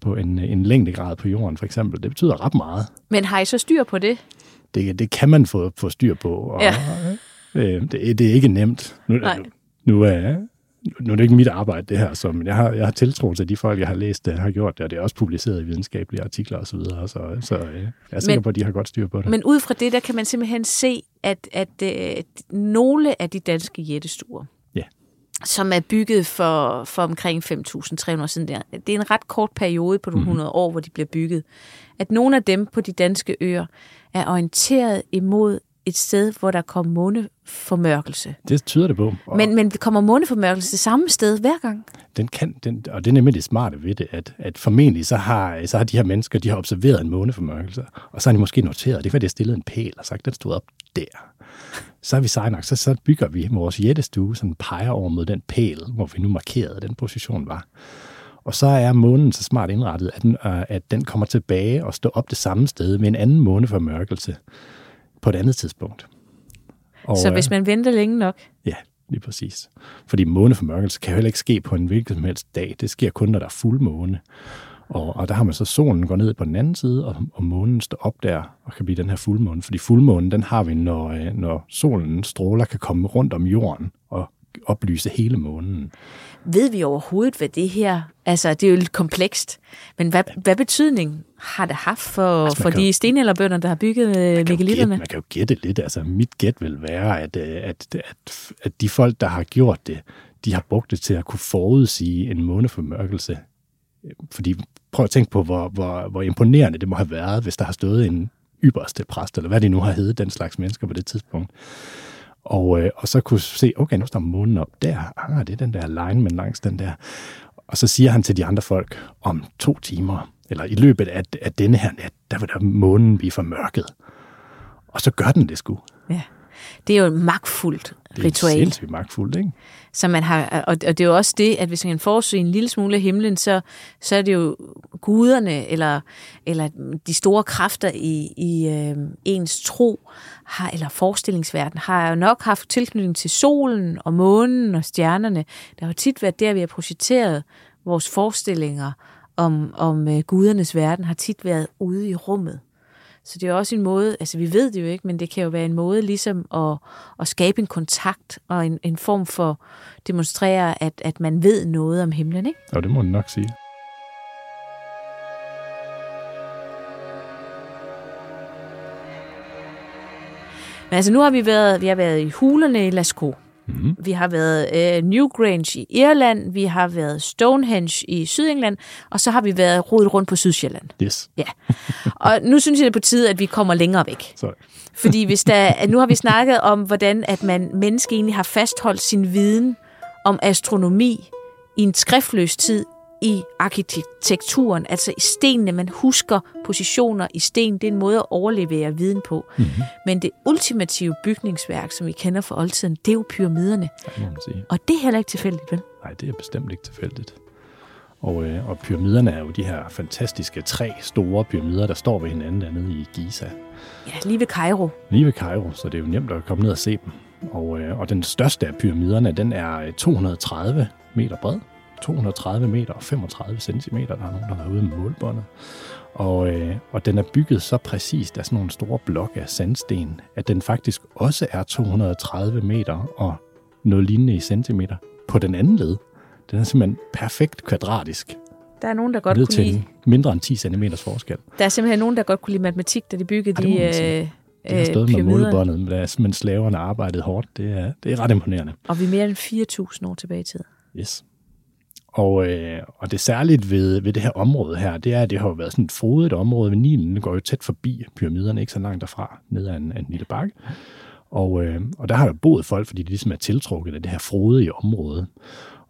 på en, en længdegrad på jorden, for eksempel. Det betyder ret meget. Men har I så styr på det? Det, det kan man få, få styr på. Og, ja. øh, det, det er ikke nemt. Nu, Nej. nu, nu er, nu er det ikke mit arbejde, det her, så, men jeg har, jeg har tiltro til de folk, jeg har læst, der har gjort det, og det er også publiceret i videnskabelige artikler osv., så, så, så øh, jeg er sikker men, på, at de har godt styr på det. Men ud fra det, der kan man simpelthen se, at, at, at øh, nogle af de danske jættestuer, ja. som er bygget for, for omkring 5.300 år siden, der, det er en ret kort periode på nogle mm. 100 år, hvor de bliver bygget, at nogle af dem på de danske øer er orienteret imod et sted, hvor der kommer måneformørkelse. Det tyder det på. Og men, men kommer måneformørkelse det samme sted hver gang? Den kan, den, og det er nemlig det smarte ved det, at, at formentlig så har, så har de her mennesker, de har observeret en måneformørkelse, og så har de måske noteret, det var, de har stillet en pæl og sagt, den stod op der. Så er vi sej nok, så, så bygger vi vores jættestue, sådan peger over mod den pæl, hvor vi nu markerede, den position var. Og så er månen så smart indrettet, at den, øh, at den kommer tilbage og står op det samme sted med en anden måneformørkelse på et andet tidspunkt. Og, så hvis man venter længe nok? Ja, lige præcis. Fordi måneformørkelse kan jo heller ikke ske på en hvilken som helst dag. Det sker kun, når der er fuld måne. Og, og der har man så solen går ned på den anden side, og, og månen står op der og kan blive den her fuldmåne. Fordi fuldmånen, den har vi, når, øh, når solen stråler kan komme rundt om jorden og oplyse hele månen. Ved vi overhovedet, hvad det her... Altså, det er jo lidt komplekst, men hvad, hvad betydning har det haft for, altså, for de stenalderbønder, der har bygget megalitterne? Man kan jo gætte lidt. Altså, mit gæt vil være, at, øh, at, at, at de folk, der har gjort det, de har brugt det til at kunne forudsige en måneformørkelse. Fordi prøv at tænke på, hvor, hvor, hvor imponerende det må have været, hvis der har stået en ypperste præst, eller hvad det nu har heddet, den slags mennesker på det tidspunkt. Og, øh, og så kunne se, okay, nu står månen op der. Ah, det er den der alignment langs den der. Og så siger han til de andre folk, om to timer, eller i løbet af, af denne her nat, der vil der månen blive formørket. Og så gør den det sgu. Ja. Det er jo et magtfuldt Det er ritual. sindssygt magtfuldt, ikke? Så man har, og, og det er jo også det, at hvis man forudse en lille smule af himlen, så, så er det jo guderne, eller, eller de store kræfter i, i øh, ens tro, har, eller forestillingsverden, har jo nok haft tilknytning til solen og månen og stjernerne. Det har jo tit været der, vi har projiceret vores forestillinger om, om øh, gudernes verden, har tit været ude i rummet. Så det er også en måde, altså vi ved det jo ikke, men det kan jo være en måde ligesom at, at skabe en kontakt og en, en form for demonstrere, at, at man ved noget om himlen, ikke? Og det må man nok sige. Men altså nu har vi været, vi har været i hulerne i Lascaux. Mm-hmm. Vi har været øh, Newgrange i Irland, vi har været Stonehenge i Sydengland, og så har vi været rodet rundt på Sydsjælland. Yes. Ja. Og nu synes jeg, det er på tide, at vi kommer længere væk. Så, Fordi hvis der, nu har vi snakket om, hvordan at man menneske egentlig har fastholdt sin viden om astronomi i en skriftløs tid i arkitekturen, altså i stenene. Man husker positioner i sten. Det er en måde at overlevere viden på. Mm-hmm. Men det ultimative bygningsværk, som vi kender fra oldtiden, det er jo pyramiderne. må man sige. Og det er heller ikke tilfældigt, vel? Nej, det er bestemt ikke tilfældigt. Og, øh, og pyramiderne er jo de her fantastiske tre store pyramider, der står ved hinanden dernede i Giza. Ja, lige ved Cairo. Lige ved Cairo, så det er jo nemt at komme ned og se dem. Og, øh, og den største af pyramiderne, den er øh, 230 meter bred. 230 meter og 35 centimeter. Der er nogen, der har været ude med målbåndet. Og, øh, og den er bygget så præcist af sådan nogle store blokke af sandsten, at den faktisk også er 230 meter og noget lignende i centimeter på den anden led. Den er simpelthen perfekt kvadratisk. Der er nogen, der godt kunne til lide, mindre end 10 cm forskel. der er simpelthen nogen, der godt kunne lide matematik, da de byggede de øh, Det har stået med målebåndet, men der er slaverne arbejdet hårdt. Det er, det er ret imponerende. Og vi er mere end 4.000 år tilbage i tid. Yes. Og, øh, og det særligt ved, ved det her område her, det er, at det har jo været sådan et frodet område ved Nilen. Den går jo tæt forbi pyramiderne, ikke så langt derfra, ned ad en, ad en lille bakke. Og, øh, og der har der boet folk, fordi de ligesom er tiltrukket af det her frodige område.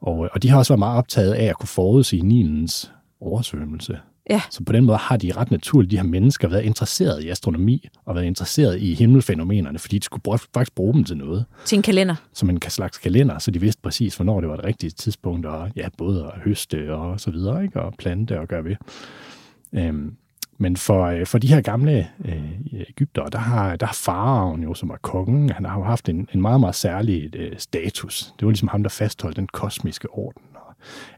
Og, øh, og de har også været meget optaget af at kunne forudsige Nilens oversvømmelse. Ja. Så på den måde har de ret naturligt, de her mennesker, været interesseret i astronomi og været interesseret i himmelfænomenerne, fordi de skulle bruge, faktisk bruge dem til noget Til en kalender. som en slags kalender, så de vidste præcis, hvornår det var det rigtige tidspunkt, og ja, både at høste og så videre, ikke? og plante og gøre ved. Øhm, men for, øh, for de her gamle øh, Ægypter, der har, der har faraoen jo, som var kongen, han har jo haft en, en meget, meget særlig øh, status. Det var ligesom ham, der fastholdt den kosmiske orden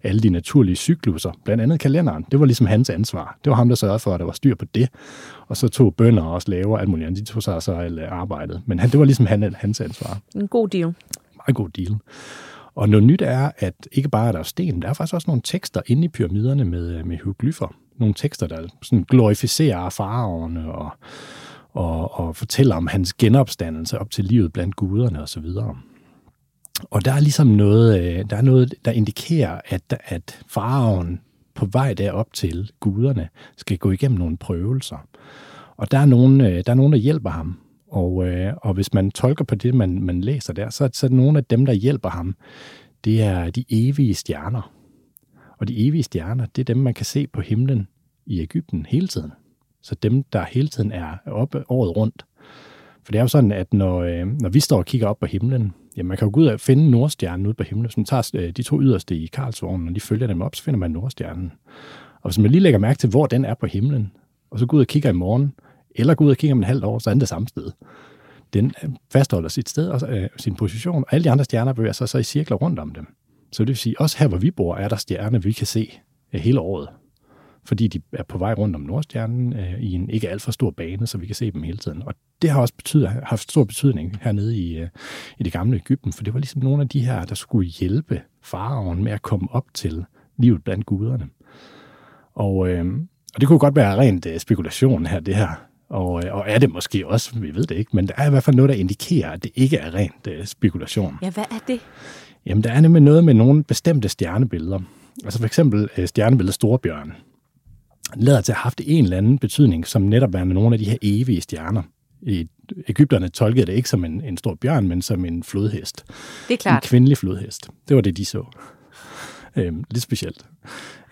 alle de naturlige cykluser, blandt andet kalenderen. Det var ligesom hans ansvar. Det var ham, der sørgede for, at der var styr på det. Og så tog bønder og slaver alt muligt andet. De tog sig så alt arbejdet. Men han, det var ligesom han, hans ansvar En god deal. meget god deal. Og noget nyt er, at ikke bare er der sten, der er faktisk også nogle tekster inde i pyramiderne med, med hieroglyffer. Nogle tekster, der sådan glorificerer faraoerne og, og, og fortæller om hans genopstandelse op til livet blandt guderne osv. Og der er ligesom noget, øh, der er noget, der indikerer, at, at faraoen på vej derop til guderne skal gå igennem nogle prøvelser. Og der er nogen, øh, der, er nogen der hjælper ham. Og, øh, og hvis man tolker på det, man, man læser der, så, så er nogle af dem, der hjælper ham, det er de evige stjerner. Og de evige stjerner, det er dem, man kan se på himlen i Ægypten hele tiden. Så dem, der hele tiden er oppe året rundt. For det er jo sådan, at når, øh, når vi står og kigger op på himlen, jamen man kan jo gå ud og finde Nordstjernen ude på himlen. Hvis man tager øh, de to yderste i Karlsvognen, og de følger dem op, så finder man Nordstjernen. Og hvis man lige lægger mærke til, hvor den er på himlen, og så går ud og kigger i morgen, eller går ud og kigger om en halvt år, så er den det samme sted. Den øh, fastholder sit sted og øh, sin position, og alle de andre stjerner bevæger sig så i cirkler rundt om dem. Så det vil sige, også her, hvor vi bor, er der stjerner, vi kan se øh, hele året. Fordi de er på vej rundt om Nordstjernen øh, i en ikke alt for stor bane, så vi kan se dem hele tiden. Og det har også betydet, haft stor betydning hernede i, øh, i det gamle Ægypten, for det var ligesom nogle af de her, der skulle hjælpe faraoen med at komme op til livet blandt guderne. Og, øh, og det kunne godt være rent øh, spekulation her, det her. Og, øh, og er det måske også, vi ved det ikke, men der er i hvert fald noget, der indikerer, at det ikke er rent øh, spekulation. Ja, hvad er det? Jamen, der er nemlig noget med nogle bestemte stjernebilleder. Altså for eksempel øh, stjernebilledet Storbjørn. Lader til at have haft en eller anden betydning, som netop er nogle af de her evige stjerner. I Ægypterne tolkede det ikke som en, en stor bjørn, men som en flodhest. Det er klart. En kvindelig flodhest. Det var det, de så. Øhm, lidt specielt.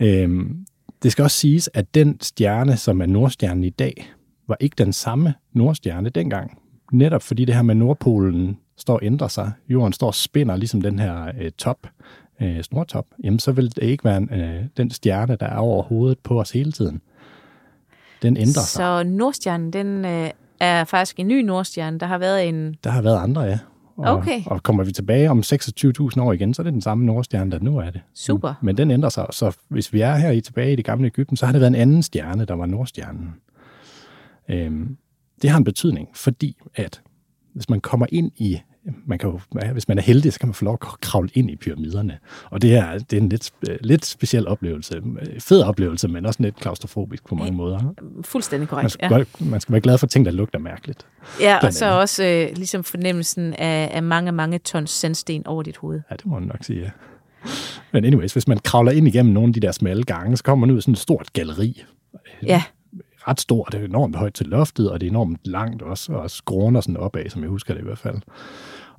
Øhm, det skal også siges, at den stjerne, som er Nordstjernen i dag, var ikke den samme Nordstjerne dengang. netop fordi det her med Nordpolen står og ændrer sig, jorden står og spænder ligesom den her øh, top, øh, snortop, jamen så vil det ikke være en, øh, den stjerne, der er over hovedet på os hele tiden. Den ændrer sig. Så Nordstjernen, den øh, er faktisk en ny Nordstjerne. Der har været en... Der har været andre, ja. Og, Okay. og kommer vi tilbage om 26.000 år igen, så er det den samme Nordstjerne, der nu er det. Super. Men den ændrer sig, så hvis vi er her i tilbage i det gamle Ægypten, så har det været en anden stjerne, der var Nordstjernen. Øhm, det har en betydning, fordi at hvis man kommer ind i, man kan jo, hvis man er heldig, så kan man få lov at kravle ind i pyramiderne. Og det er, det er en lidt, øh, lidt speciel oplevelse. Fed oplevelse, men også lidt klaustrofobisk på mange måder. Fuldstændig Man korrekt. skal, ja. man skal være glad for ting, der lugter mærkeligt. Ja, og så andet. også øh, ligesom fornemmelsen af, af mange, mange tons sandsten over dit hoved. Ja, det må man nok sige, ja. Men anyways, hvis man kravler ind igennem nogle af de der smalle gange, så kommer man ud i sådan et stort galleri. Ja, Ret stort, det er enormt højt til loftet, og det er enormt langt også, og skråner sådan opad, som jeg husker det i hvert fald.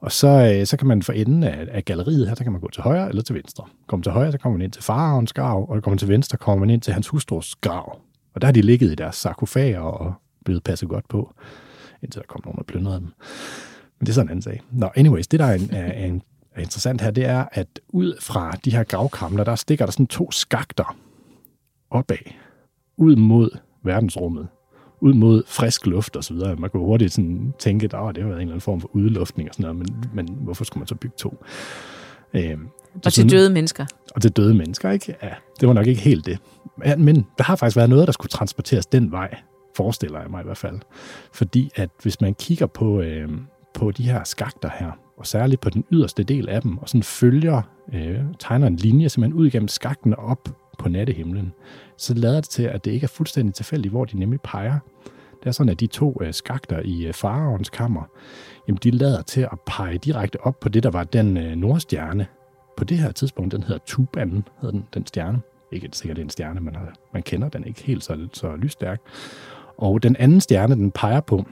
Og så, øh, så kan man for enden af, af galleriet her, så kan man gå til højre eller til venstre. Kommer til højre, så kommer man ind til farens grav, og kommer til venstre, kommer man ind til hans hustrus grav. Og der har de ligget i deres sarkofager og blevet passet godt på, indtil der kom nogen og plyndrede dem. Men det er sådan en anden sag. Nå, anyways, det der er, en, er, en, er interessant her, det er, at ud fra de her gravkamler, der stikker der sådan to skakter opad, ud mod verdensrummet, ud mod frisk luft og så videre. Man kunne hurtigt sådan tænke, at oh, det har været en eller anden form for udluftning og sådan noget, men, men hvorfor skulle man så bygge to? Er og til døde mennesker. og til døde mennesker, ikke? Ja, det var nok ikke helt det. Ja, Men der har faktisk været noget, der skulle transporteres den vej, forestiller jeg mig i hvert fald. Fordi at hvis man kigger på, øh, på de her skakter her, og særligt på den yderste del af dem, og sådan følger, øh, tegner en linje simpelthen ud igennem skakten og op på nattehimlen, så lader det til, at det ikke er fuldstændig tilfældigt, hvor de nemlig peger. Det er sådan, at de to øh, skakter i øh, faraons kammer, jamen de lader til at pege direkte op på det, der var den øh, nordstjerne, på det her tidspunkt, den hedder Tuban, hedder den, den stjerne. Ikke sikkert, det er en stjerne, man, har, øh, man kender den ikke helt så, så lysstærk. Og den anden stjerne, den peger på,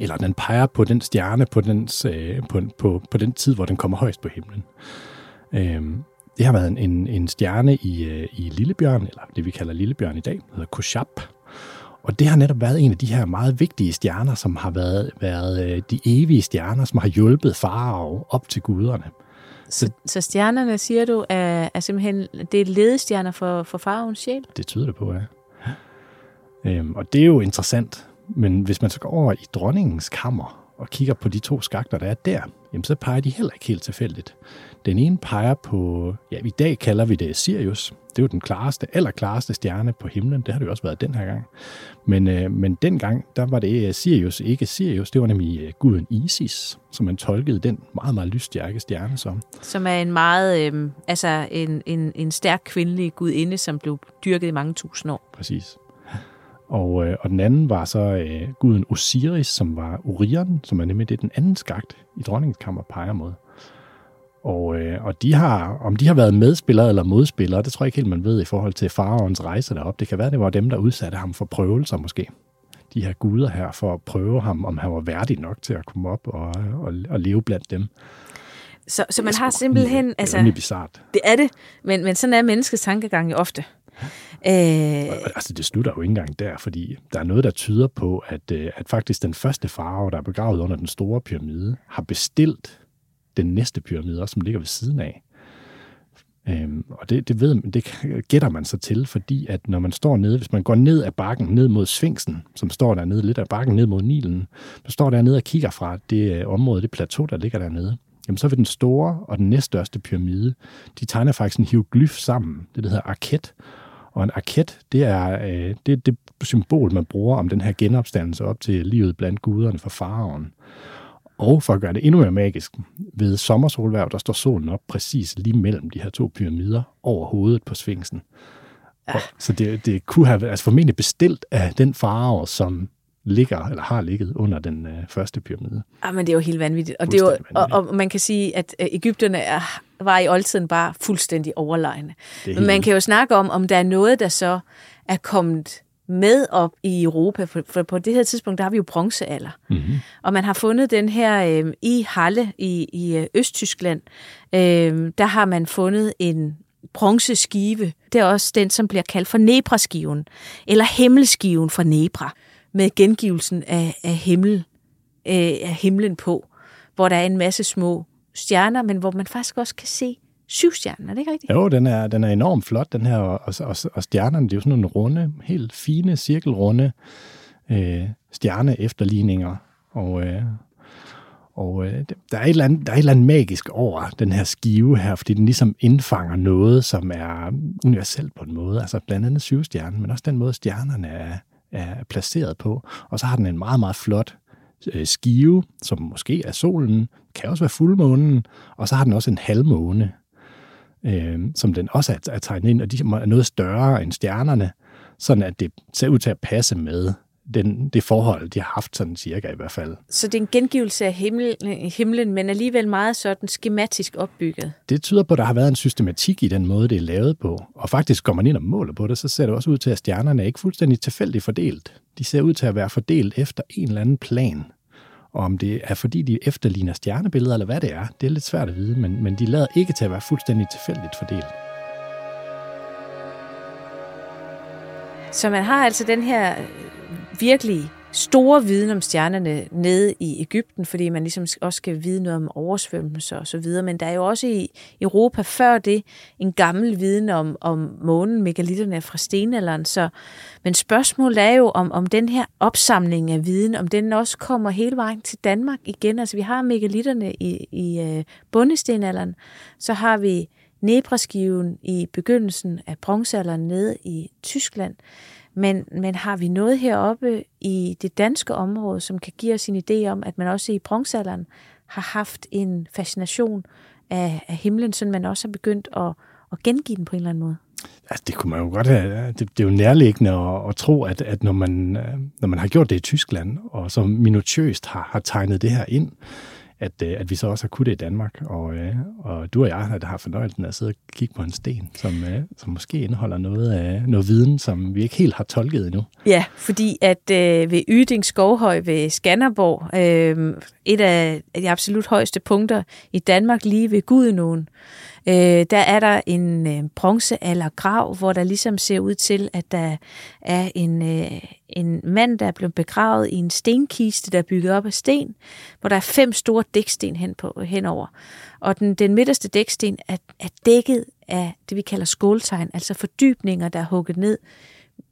eller den peger på den stjerne på, dens, øh, på, på, på den tid, hvor den kommer højst på himlen. Øhm, det har været en, en, en stjerne i, øh, i Lillebjørn, eller det vi kalder Lillebjørn i dag, hedder Koshab. Og det har netop været en af de her meget vigtige stjerner, som har været, været øh, de evige stjerner, som har hjulpet farao op til guderne. Så, så stjernerne, siger du, er, er simpelthen det er ledestjerner for, for faraons sjæl? Det tyder det på, ja. Øhm, og det er jo interessant. Men hvis man så går over i dronningens kammer og kigger på de to skakter, der er der, jamen så peger de heller ikke helt tilfældigt. Den ene peger på, ja, i dag kalder vi det Sirius. Det er jo den klareste, allerklareste stjerne på himlen. Det har det jo også været den her gang. Men, øh, men dengang, der var det øh, Sirius, ikke Sirius. Det var nemlig øh, guden Isis, som man tolkede den meget, meget lysstærke stjerne som. Som er en meget, øh, altså en, en, en stærk kvindelig gudinde, som blev dyrket i mange tusind år. Præcis. Og, øh, og den anden var så øh, guden Osiris, som var Orion, som er nemlig det, den anden skakt i dronningens kammer peger mod. Og, øh, og de har, om de har været medspillere eller modspillere, det tror jeg ikke helt, man ved i forhold til faraons rejse derop. Det kan være, det var dem, der udsatte ham for prøvelser måske. De her guder her, for at prøve ham, om han var værdig nok til at komme op og, og, og leve blandt dem. Så, så man har simpelthen, altså, Det er rimelig bizart. det er det, men, men sådan er menneskets tankegang jo ofte. Øh, Altså, det slutter jo ikke engang der, fordi der er noget, der tyder på, at, øh, at faktisk den første farve, der er begravet under den store pyramide, har bestilt den næste pyramide, også, som ligger ved siden af. Øhm, og det, det, ved, det gætter man sig til, fordi at når man står nede, hvis man går ned ad bakken, ned mod Sfinksen, som står dernede lidt af bakken, ned mod Nilen, så står dernede og kigger fra det øh, område, det plateau, der ligger dernede, jamen så vil den store og den næststørste pyramide, de tegner faktisk en hieroglyf sammen, det der hedder arket, og en arket, det er øh, det, er det symbol, man bruger om den her genopstandelse op til livet blandt guderne for faraven. Og for at gøre det endnu mere magisk, ved sommersolværv, der står solen op præcis lige mellem de her to pyramider over hovedet på Sfinksen. Ja. Så det, det kunne have været altså formentlig bestilt af den farve, som ligger eller har ligget under den øh, første pyramide. ah, men det er jo helt vanvittigt. Og, det er jo, og, og man kan sige, at øh, Ægypterne er, var i oldtiden bare fuldstændig overlegne. Er Men man kan jo snakke om, om der er noget, der så er kommet med op i Europa, for, for på det her tidspunkt, der har vi jo bronzealder. Mm-hmm. Og man har fundet den her øh, i Halle i, i øh, Østtyskland. Øh, der har man fundet en bronzeskive. Det er også den, som bliver kaldt for Nebra-skiven, eller himmelskiven fra Nebra, med gengivelsen af, af himmel, øh, af himlen på, hvor der er en masse små stjerner, men hvor man faktisk også kan se syv stjerner, er det ikke rigtigt? Jo, den er, den er enormt flot, den her, og, og, og stjernerne, det er jo sådan nogle runde, helt fine, cirkelrunde øh, stjerne-efterligninger, og, øh, og øh, der, er et eller andet, der er et eller andet magisk over den her skive her, fordi den ligesom indfanger noget, som er universelt på en måde, altså blandt andet syvstjernen, men også den måde, stjernerne er, er placeret på, og så har den en meget, meget flot skive, som måske er solen, kan også være fuldmånen, og så har den også en halvmåne, øh, som den også er, er tegnet ind, og de er noget større end stjernerne, sådan at det ser ud til at passe med den, det forhold, de har haft sådan cirka i hvert fald. Så det er en gengivelse af himmel, himlen, men alligevel meget sådan skematisk opbygget? Det tyder på, at der har været en systematik i den måde, det er lavet på. Og faktisk går man ind og måler på det, så ser det også ud til, at stjernerne er ikke fuldstændig tilfældigt fordelt. De ser ud til at være fordelt efter en eller anden plan. Og om det er fordi, de efterligner stjernebilleder, eller hvad det er, det er lidt svært at vide, men, men de lader ikke til at være fuldstændig tilfældigt fordelt. Så man har altså den her virkelig store viden om stjernerne nede i Ægypten, fordi man ligesom også skal vide noget om oversvømmelser og så videre. Men der er jo også i Europa før det en gammel viden om, om månen, megalitterne fra stenalderen. Så, men spørgsmålet er jo, om, om den her opsamling af viden, om den også kommer hele vejen til Danmark igen. Altså vi har megalitterne i, i øh, bundestenalderen, så har vi Nebraskiven i begyndelsen af bronzealderen nede i Tyskland. Men, men har vi noget heroppe i det danske område, som kan give os en idé om, at man også i bronzealderen har haft en fascination af, af himlen, så man også har begyndt at, at gengive den på en eller anden måde? Altså, det kunne man jo godt have. Det, det er jo nærliggende at, at tro, at, at når, man, øh, når man har gjort det i Tyskland, og så minutiøst har, har tegnet det her ind, at, øh, at vi så også har kunnet det i Danmark. Og, øh, og du og jeg har fornøjelsen af at sidde og kigge på en sten, som, øh, som måske indeholder noget, af, noget viden, som vi ikke helt har tolket endnu. Ja, fordi at øh, ved Yding Skovhøj ved Skanderborg, øh, et af de absolut højeste punkter i Danmark, lige ved Gudenåen, øh, Øh, der er der en øh, bronzealdergrav, hvor der ligesom ser ud til, at der er en, øh, en mand, der er blevet begravet i en stenkiste, der er bygget op af sten, hvor der er fem store dæksten hen på, henover. Og den, den midterste dæksten er, er dækket af det, vi kalder skåltegn, altså fordybninger, der er hugget ned.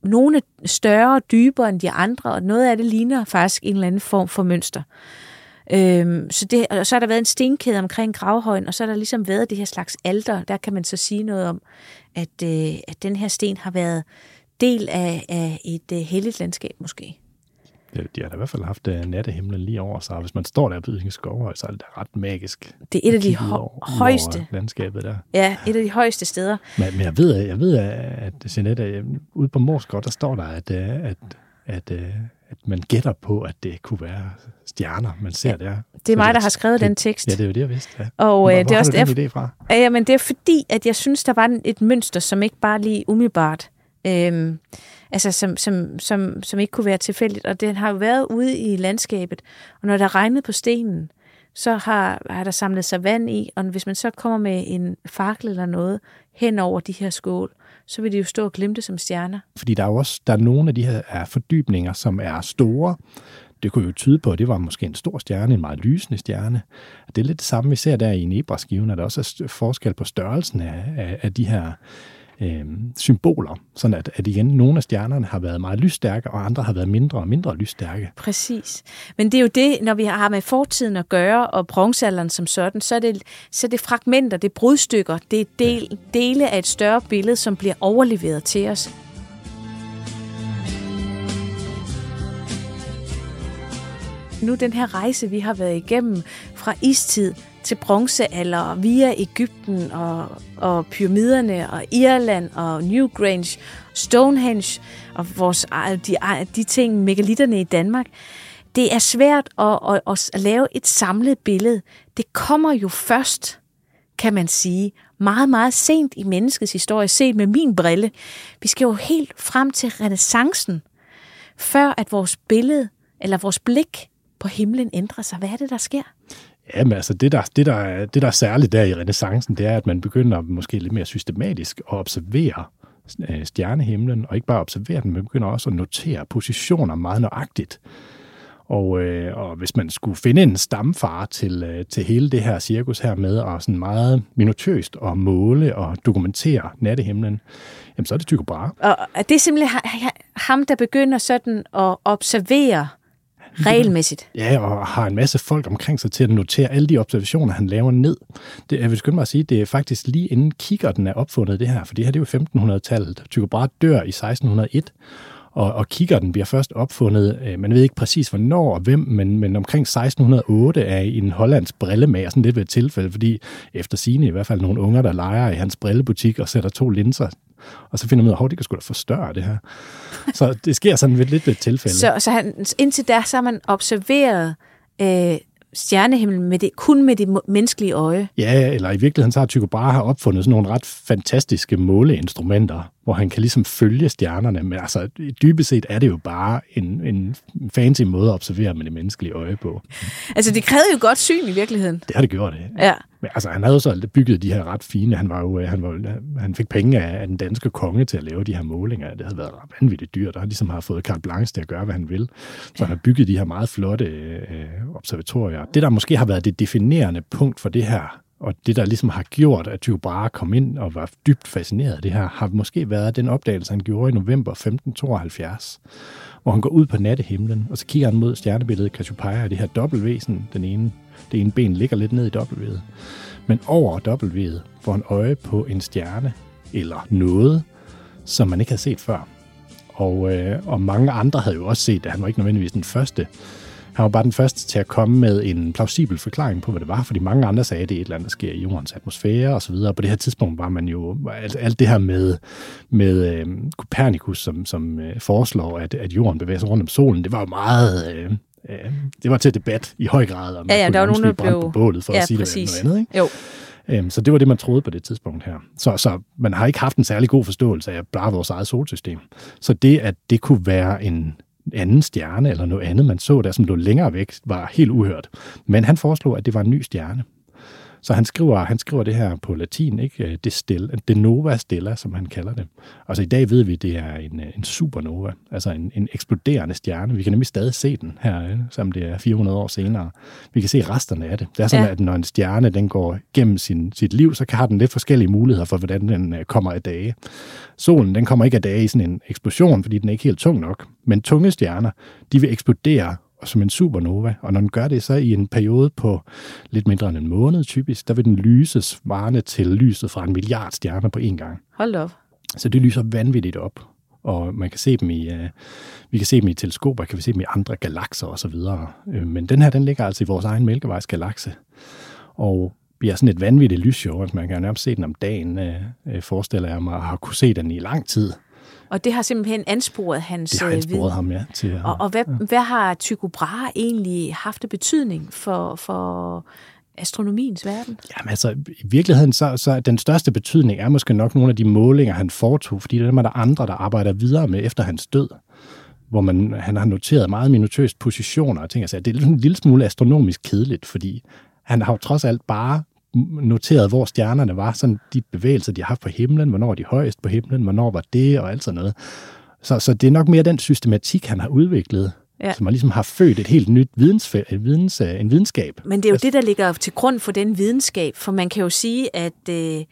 Nogle er større og dybere end de andre, og noget af det ligner faktisk en eller anden form for mønster. Øhm, så, det, og så har der været en stenkæde omkring gravhøjen, og så har der ligesom været det her slags alter. Der kan man så sige noget om, at, øh, at den her sten har været del af, af et øh, helligt landskab måske. De har da i hvert fald haft uh, nattehimlen lige over sig. Hvis man står der på Ydinge Skovhøj, så er det ret magisk. Det er et af de hø- højeste. landskabet der. Ja, et af de højeste steder. Men, men jeg ved, jeg ved at Jeanette, ude på Morsgård, der står der, at, øh, at, at, at, at man gætter på, at det kunne være stjerner, man ser ja, der. Det er mig, der har skrevet det, den tekst. Ja, det er jo det, jeg vidste. Ja. Og hvor, øh, det er også den idé fra? Ja, men det er fordi, at jeg synes, der var et mønster, som ikke bare lige umiddelbart øhm, altså som, som, som, som ikke kunne være tilfældigt. Og den har jo været ude i landskabet, og når der regnet på stenen, så har, har der samlet sig vand i, og hvis man så kommer med en fakkel eller noget hen over de her skål, så vil de jo stå og glimte som stjerner. Fordi der er jo også der er nogle af de her er fordybninger, som er store. Det kunne jo tyde på, at det var måske en stor stjerne, en meget lysende stjerne. Det er lidt det samme, vi ser der i Nebraskiven, at der også er forskel på størrelsen af, af, af de her øh, symboler, sådan at, at igen, nogle af stjernerne har været meget lysstærke, og andre har været mindre og mindre lysstærke. Præcis. Men det er jo det, når vi har med fortiden at gøre, og bronzealderen som sådan, så er det, så er det fragmenter, det er brudstykker, det er del, dele af et større billede, som bliver overleveret til os. Nu den her rejse, vi har været igennem fra istid til bronzealder via Ægypten og, og pyramiderne og Irland og Newgrange, Stonehenge og vores, de, de ting, megalitterne i Danmark. Det er svært at, at, at, at lave et samlet billede. Det kommer jo først, kan man sige, meget, meget sent i menneskets historie, set med min brille. Vi skal jo helt frem til renaissancen, før at vores billede, eller vores blik på himlen ændrer sig. Hvad er det, der sker? Jamen altså, det der, det, der, det der er særligt der i renaissancen, det er, at man begynder måske lidt mere systematisk at observere øh, stjernehimlen, og ikke bare observere den, men begynder også at notere positioner meget nøjagtigt. Og, øh, og hvis man skulle finde en stamfar til, øh, til hele det her cirkus her med at sådan meget minutøst at måle og dokumentere nattehimlen, jamen så er det Tycho Brahe. Og er det simpelthen ham, der begynder sådan at observere regelmæssigt? Ja, og har en masse folk omkring sig til at notere alle de observationer, han laver ned. Det, jeg vil skynde mig at sige, det er faktisk lige inden kikkerten er opfundet det her, for det her det er jo 1500-tallet. Tycho Brahe dør i 1601, og, og kikkerten bliver først opfundet, øh, man ved ikke præcis hvornår og hvem, men, men omkring 1608 er en hollandsk brillemager, sådan lidt ved et tilfælde, fordi efter sine i hvert fald nogle unger, der leger i hans brillebutik og sætter to linser og så finder man ud af, at det kan sgu da forstørre det her. <laughs> Så det sker sådan lidt ved et tilfælde. Så, så han, indtil da, så har man observeret øh, stjernehimlen med det, kun med det menneskelige øje. Ja, eller i virkeligheden så har Tycho Brahe har opfundet sådan nogle ret fantastiske måleinstrumenter, hvor han kan ligesom følge stjernerne, men altså dybest set er det jo bare en, en fancy måde at observere med det menneskelige øje på. Altså det krævede jo godt syn i virkeligheden. Det har det gjort, det. Ja. Men altså han havde så bygget de her ret fine, han var jo, han, var, han fik penge af, den danske konge til at lave de her målinger. Det havde været vanvittigt dyrt, og han ligesom har fået carte blanche til at gøre, hvad han vil. Så han har bygget de her meget flotte øh, observatorier. Det, der måske har været det definerende punkt for det her og det, der ligesom har gjort, at Tycho Brahe kom ind og var dybt fascineret af det her, har måske været den opdagelse, han gjorde i november 1572, hvor han går ud på nattehimlen, og så kigger han mod stjernebilledet Cassiopeia, det her dobbeltvæsen, den ene, det ene ben ligger lidt ned i W'et. Men over W'et får han øje på en stjerne, eller noget, som man ikke havde set før. Og, øh, og mange andre havde jo også set det. Han var ikke nødvendigvis den første, han var bare den første til at komme med en plausibel forklaring på, hvad det var, fordi mange andre sagde, at det er et eller andet, der sker i jordens atmosfære og så videre. På det her tidspunkt var man jo, alt, alt det her med, med øh, Copernicus, som, som øh, foreslår, at, at jorden bevæger sig rundt om solen, det var jo meget... Øh, øh, det var til debat i høj grad, om ja, ja, der var nogen, der blev... på bålet for ja, at sige præcis. det noget andet. Ikke? Jo. Øhm, så det var det, man troede på det tidspunkt her. Så, så man har ikke haft en særlig god forståelse af bare vores eget solsystem. Så det, at det kunne være en, anden stjerne eller noget andet, man så der, som lå længere væk, var helt uhørt. Men han foreslog, at det var en ny stjerne. Så han skriver, han skriver det her på latin, ikke? Det, stella, det nova stella, som han kalder det. Altså i dag ved vi, at det er en, en supernova, altså en, en eksploderende stjerne. Vi kan nemlig stadig se den her, som det er 400 år senere. Vi kan se resterne af det. Det er sådan, ja. at når en stjerne den går gennem sin, sit liv, så kan har den lidt forskellige muligheder for, hvordan den øh, kommer af dage. Solen den kommer ikke af dage i sådan en eksplosion, fordi den er ikke helt tung nok. Men tunge stjerner, de vil eksplodere som en supernova. Og når den gør det, så i en periode på lidt mindre end en måned typisk, der vil den lyse svarende til lyset fra en milliard stjerner på én gang. Hold op. Så det lyser vanvittigt op. Og man kan se dem i, uh, vi kan se dem i teleskoper, kan vi se dem i andre galakser osv. Uh, men den her, den ligger altså i vores egen Mælkevejsgalakse. Og bliver sådan et vanvittigt lysshow, altså man kan nærmest se den om dagen, uh, forestiller jeg mig, og har kunne se den i lang tid. Og det har simpelthen ansporet hans Det har øh, ansporet ham, ja. Til, at, og og hvad, ja. hvad har Tycho Brahe egentlig haft af betydning for, for astronomiens verden? Jamen altså, i virkeligheden, så, så den største betydning er måske nok nogle af de målinger, han foretog, fordi det er der andre, der arbejder videre med efter hans død hvor man, han har noteret meget minutøst positioner og ting. Altså, det er en lille smule astronomisk kedeligt, fordi han har jo trods alt bare noteret, hvor stjernerne var, sådan de bevægelser, de har haft på himlen, hvornår er de højest på himlen, hvornår var det, og alt sådan noget. Så, så det er nok mere den systematik, han har udviklet, ja. som har ligesom har født et helt nyt videns, videns, en videnskab. Men det er jo altså, det, der ligger til grund for den videnskab, for man kan jo sige, at øh,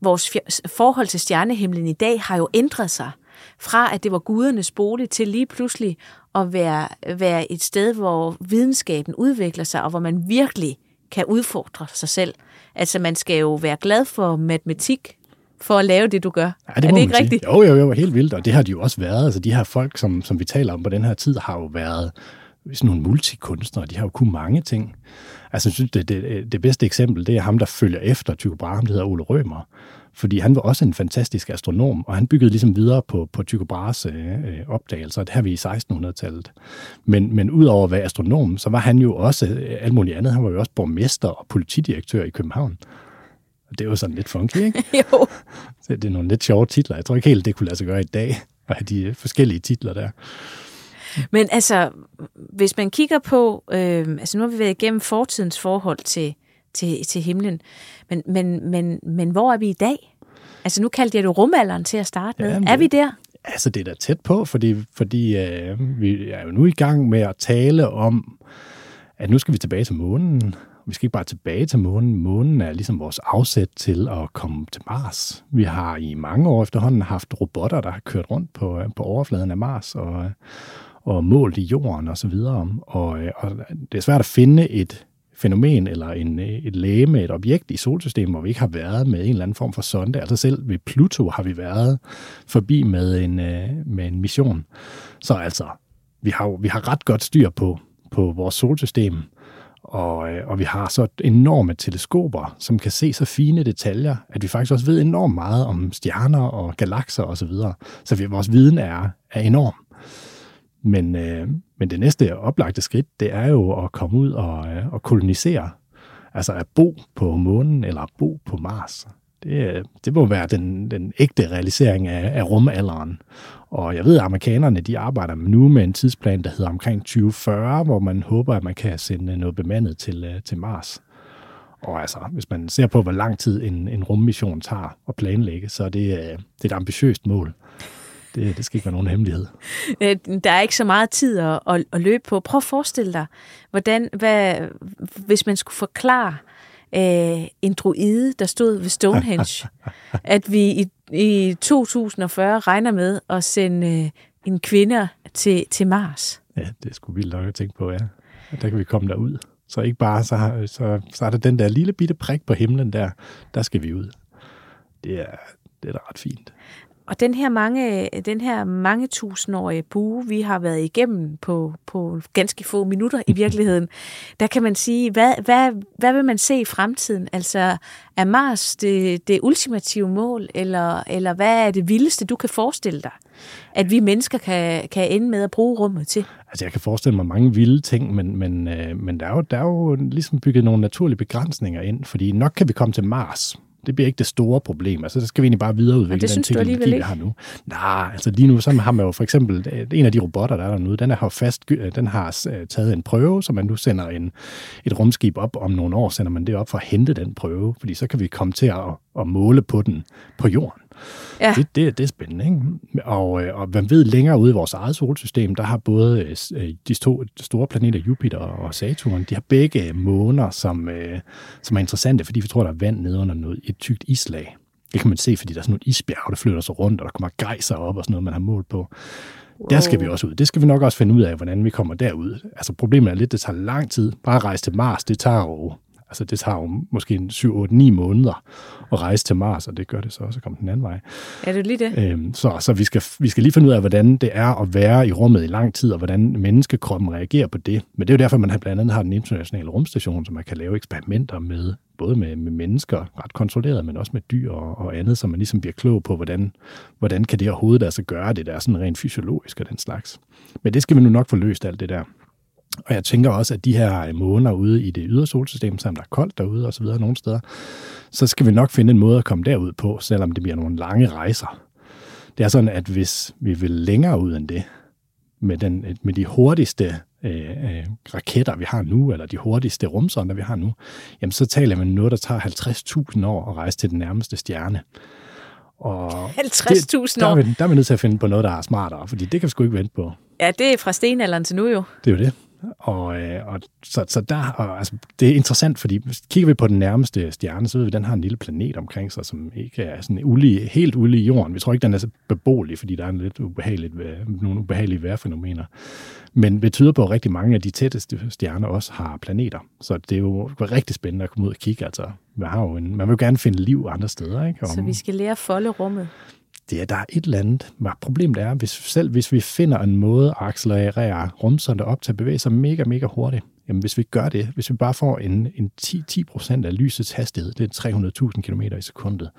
vores forhold til stjernehimlen i dag har jo ændret sig fra at det var gudernes bolig til lige pludselig at være, være et sted, hvor videnskaben udvikler sig, og hvor man virkelig kan udfordre sig selv. Altså, man skal jo være glad for matematik, for at lave det, du gør. Ja, det er det ikke rigtigt? Jo, jo, jo, helt vildt, og det har de jo også været. Altså, de her folk, som, som vi taler om på den her tid, har jo været sådan nogle multikunstnere, de har jo kunnet mange ting. Altså, jeg synes, det, det, det bedste eksempel, det er ham, der følger efter Tycho Brahe, det hedder Ole Rømer, fordi han var også en fantastisk astronom, og han byggede ligesom videre på, på Tycho Brahes øh, øh opdagelser, det her vi i 1600-tallet. Men, men udover at være astronom, så var han jo også øh, alt muligt andet. Han var jo også borgmester og politidirektør i København. Og det er jo sådan lidt funky, ikke? <laughs> jo. Så det er nogle lidt sjove titler. Jeg tror ikke helt, det kunne lade sig gøre i dag, at have de forskellige titler der. Men altså, hvis man kigger på, øh, altså nu har vi været igennem fortidens forhold til, til, til himlen, men, men, men, men hvor er vi i dag? Altså nu kaldte jeg det rumalderen til at starte med. Ja, er vi der? Altså, det er da tæt på, fordi, fordi øh, vi er jo nu i gang med at tale om, at nu skal vi tilbage til månen. Vi skal ikke bare tilbage til månen. Månen er ligesom vores afsæt til at komme til Mars. Vi har i mange år efterhånden haft robotter, der har kørt rundt på, på overfladen af Mars og, og målt i jorden osv. Og, og, og det er svært at finde et fænomen eller en, øh, et læge et objekt i solsystemet, hvor vi ikke har været med en eller anden form for sonde. Altså selv ved Pluto har vi været forbi med en, øh, med en mission. Så altså, vi har, vi har ret godt styr på, på vores solsystem, og, øh, og vi har så enorme teleskoper, som kan se så fine detaljer, at vi faktisk også ved enormt meget om stjerner og galakser osv. Så, videre. så vi, vores viden er, er enorm. Men, øh, men det næste oplagte skridt, det er jo at komme ud og, øh, og kolonisere. Altså at bo på månen eller at bo på Mars. Det, øh, det må være den, den ægte realisering af, af rumalderen. Og jeg ved, at amerikanerne de arbejder nu med en tidsplan, der hedder omkring 2040, hvor man håber, at man kan sende noget bemandet til, øh, til Mars. Og altså, hvis man ser på, hvor lang tid en, en rummission tager at planlægge, så er det, øh, det er et ambitiøst mål. Det, det skal ikke være nogen hemmelighed. <laughs> Øh, der er ikke så meget tid at, at, at løbe på. Prøv at forestille dig, hvordan, hvad, hvis man skulle forklare øh, en druide, der stod ved Stonehenge, <laughs> at vi i, i 2040 regner med at sende øh, en kvinde til, til Mars. Ja, det skulle vildt nok at tænke på, ja. Der kan vi komme derud. Så ikke bare, så, så, så er der den der lille bitte prik på himlen der, der skal vi ud. Det er, det er da ret fint. Og den her mange, den her mange tusindårige bue, vi har været igennem på, på ganske få minutter i virkeligheden, der kan man sige, hvad, hvad, hvad vil man se i fremtiden? Altså, er Mars det, det ultimative mål, eller, eller hvad er det vildeste, du kan forestille dig, at vi mennesker kan, kan ende med at bruge rummet til? Altså, jeg kan forestille mig mange vilde ting, men, men, øh, men der, er jo, der er jo ligesom bygget nogle naturlige begrænsninger ind, fordi nok kan vi komme til Mars, det bliver ikke det store problem. Altså, så skal vi egentlig bare videreudvikle den teknologi, vi har nu. Nej, altså lige nu, så har man jo for eksempel, øh, en af de robotter, der er der nu, den har fast, øh, den har øh, taget en prøve, så man nu sender en, et rumskib op om nogle år, sender man det op for at hente den prøve, fordi så kan vi komme til at, at måle på den på jorden. Ja. Det, det, det er spændende. Ikke? Og, øh, og man ved længere ude i vores eget solsystem, der har både øh, de to, store planeter Jupiter og Saturn, de har begge måner, som, øh, som er interessante, fordi vi tror, der er vand nede under noget, et tykt islag. Det kan man se, fordi der er sådan nogle isbjerg, der flytter sig rundt, og der kommer gejser op og sådan noget, man har målt på. Wow. Der skal vi også ud. Det skal vi nok også finde ud af, hvordan vi kommer derud. Altså problemet er lidt, det tager lang tid. Bare at rejse til Mars, det tager jo Altså det tager jo måske 7, 8, 9 måneder at rejse til Mars, og det gør det så også at komme den anden vej. Er det lige det? Øhm, så så vi, skal, vi skal lige finde ud af, hvordan det er at være i rummet i lang tid, og hvordan menneskekroppen reagerer på det. Men det er jo derfor, man blandt andet har den internationale rumstation, så man kan lave eksperimenter med, både med, med mennesker, ret kontrolleret, men også med dyr og, og andet, så man ligesom bliver klog på, hvordan, hvordan kan det overhovedet altså gøre det der sådan rent fysiologisk og den slags. Men det skal vi nu nok få løst alt det der. Og jeg tænker også, at de her måneder ude i det ydre solsystem, selvom der er koldt derude og så videre nogle steder, så skal vi nok finde en måde at komme derud på, selvom det bliver nogle lange rejser. Det er sådan, at hvis vi vil længere ud end det, med, den, med de hurtigste øh, øh, raketter, vi har nu, eller de hurtigste rumsonder, vi har nu, jamen så taler om noget, der tager 50.000 år at rejse til den nærmeste stjerne. 50.000 år? Der er, vi, der er vi nødt til at finde på noget, der er smartere, fordi det kan vi sgu ikke vente på. Ja, det er fra stenalderen til nu jo. Det er jo det. Og, øh, og så, så der, og, altså, det er interessant, fordi kigger vi på den nærmeste stjerne, så ved vi, at den har en lille planet omkring sig, som ikke er sådan ulige, helt ulig i jorden. Vi tror ikke, den er så beboelig, fordi der er en lidt ubehageligt, nogle ubehagelige vejrfænomener. Men det tyder på, at rigtig mange af de tætteste stjerner også har planeter. Så det er jo rigtig spændende at komme ud og kigge. Altså, man, har jo en, man vil jo gerne finde liv andre steder. Ikke? Om, så vi skal lære at folde rummet det er, der er et eller andet. Problemet er, hvis, selv hvis vi finder en måde at accelerere rumsonde op til at bevæge sig mega, mega hurtigt, jamen hvis vi gør det, hvis vi bare får en, en 10, 10 af lysets hastighed, det er 300.000 km i sekundet,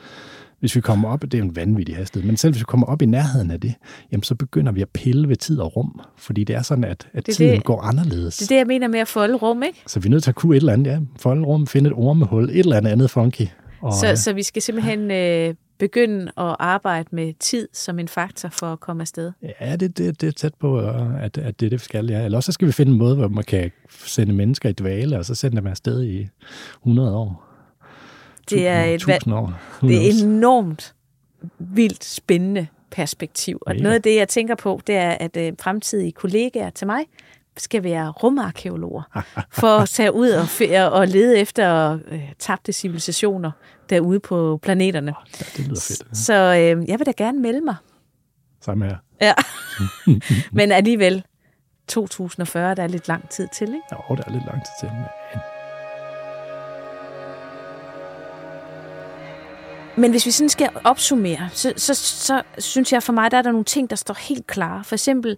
hvis vi kommer op, det er en vanvittig hastighed, men selv hvis vi kommer op i nærheden af det, jamen så begynder vi at pille ved tid og rum, fordi det er sådan, at, at det tiden det, går anderledes. Det er det, jeg mener med at folde rum, ikke? Så vi er nødt til at kunne et eller andet, ja, folde rum, finde et ormehul, et eller andet andet funky. Og, så, så vi skal simpelthen øh, begynde at arbejde med tid som en faktor for at komme afsted? Ja, det, det, det er tæt på, at, at det er det, vi skal. Ja. Eller også så skal vi finde en måde, hvor man kan sende mennesker i dvale, og så sende dem afsted i 100 år. Det er, et, år. det er enormt vildt spændende perspektiv. Og Mega. noget af det, jeg tænker på, det er, at øh, fremtidige kollegaer til mig skal være rumarkeologer, for at tage ud og, og lede efter øh, tabte civilisationer derude på planeterne. Ja, det lyder fedt. Så øh, jeg vil da gerne melde mig. Samme her. Ja, <laughs> men alligevel 2040, der er lidt lang tid til, ikke? Jo, der er lidt lang tid til. Men... Men hvis vi sådan skal opsummere, så, så, så synes jeg for mig, der er der nogle ting, der står helt klare. For eksempel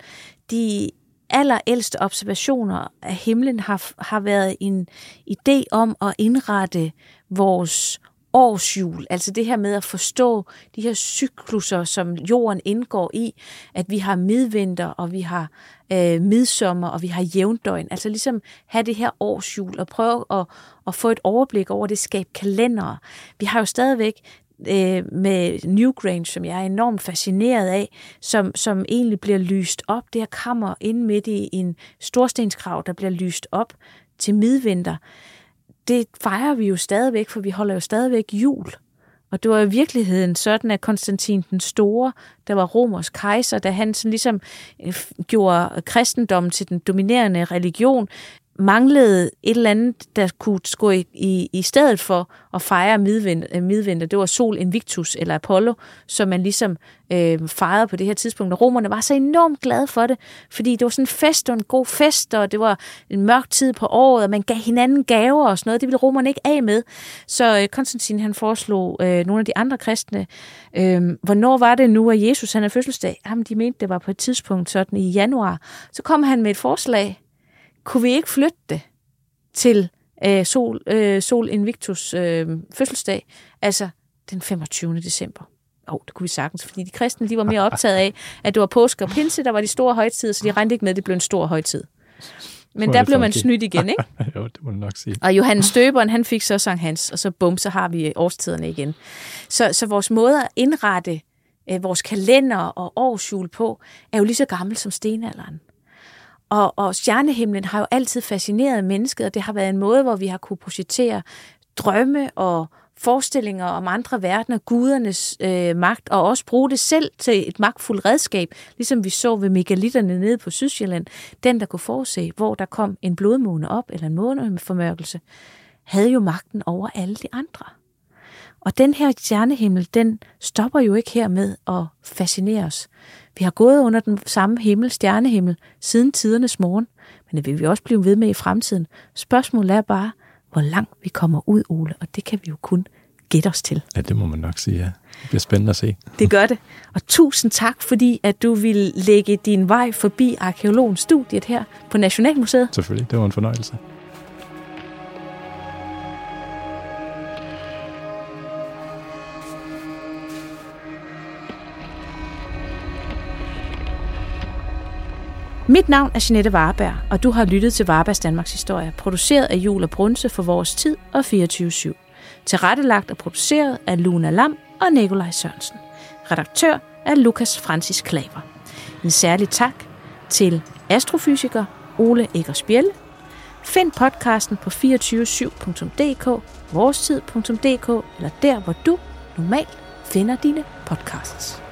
de allerældste observationer af himlen har, har været en idé om at indrette vores årsjul, altså det her med at forstå de her cykluser, som jorden indgår i, at vi har midvinter, og vi har øh, midsommer, og vi har jævndøgn, altså ligesom have det her årsjul, og prøve at, at få et overblik over det, skabe kalendere. Vi har jo stadigvæk øh, med Newgrange, som jeg er enormt fascineret af, som, som egentlig bliver lyst op. Det her kammer inde midt i en storstenskrav, der bliver lyst op til midvinter. Det fejrer vi jo stadigvæk, for vi holder jo stadigvæk jul. Og det var i virkeligheden sådan, at Konstantin den Store, der var Romers kejser, da han sådan ligesom øh, gjorde kristendommen til den dominerende religion, manglede et eller andet, der kunne gå i, i, i stedet for at fejre midvinter, øh, midvinter. Det var Sol Invictus eller Apollo, som man ligesom øh, fejrede på det her tidspunkt. Og romerne var så enormt glade for det, fordi det var sådan en fest og en god fest, og det var en mørk tid på året, og man gav hinanden gaver og sådan noget. Det ville romerne ikke af med. Så øh, Konstantin han foreslog øh, nogle af de andre kristne, øh, hvornår var det nu, at Jesus han er fødselsdag? Jamen, de mente, det var på et tidspunkt sådan i januar. Så kom han med et forslag, kunne vi ikke flytte det til øh, Sol, øh, Sol Invictus øh, fødselsdag, altså den 25. december? Åh, oh, det kunne vi sagtens, fordi de kristne de var mere <laughs> optaget af, at det var påske og pinse, der var de store højtider, så de regnede ikke med, at det blev en stor højtid. Men der blev man snydt igen, ikke? <laughs> jo, det må du nok sige. Og Johannes Støberen, han fik så Sankt Hans, og så bum, så har vi årstiderne igen. Så, så vores måde at indrette øh, vores kalender og årsjul på, er jo lige så gammel som stenalderen. Og, og stjernehimlen har jo altid fascineret mennesket, og det har været en måde, hvor vi har kunne projicere drømme og forestillinger om andre verdener, gudernes øh, magt, og også bruge det selv til et magtfuldt redskab, ligesom vi så ved megalitterne nede på Sydsjælland. Den, der kunne forudse, hvor der kom en blodmåne op, eller en måne med formørkelse, havde jo magten over alle de andre. Og den her stjernehimmel, den stopper jo ikke her med at fascinere os. Vi har gået under den samme himmel, stjernehimmel, siden tidernes morgen, men det vil vi også blive ved med i fremtiden. Spørgsmålet er bare, hvor langt vi kommer ud, Ole, og det kan vi jo kun gætte os til. Ja, det må man nok sige, ja. Det bliver spændende at se. Det gør det. Og tusind tak, fordi at du vil lægge din vej forbi arkeologens studiet her på Nationalmuseet. Selvfølgelig, det var en fornøjelse. Mit navn er Jeanette Warberg, og du har lyttet til Varbergs Danmarks Historie, produceret af Jul og Brunse for Vores Tid og 24-7. Tilrettelagt og produceret af Luna Lam og Nikolaj Sørensen. Redaktør er Lukas Francis Klaver. En særlig tak til astrofysiker Ole Eggers Bjelle. Find podcasten på 247.dk, vorestid.dk eller der, hvor du normalt finder dine podcasts.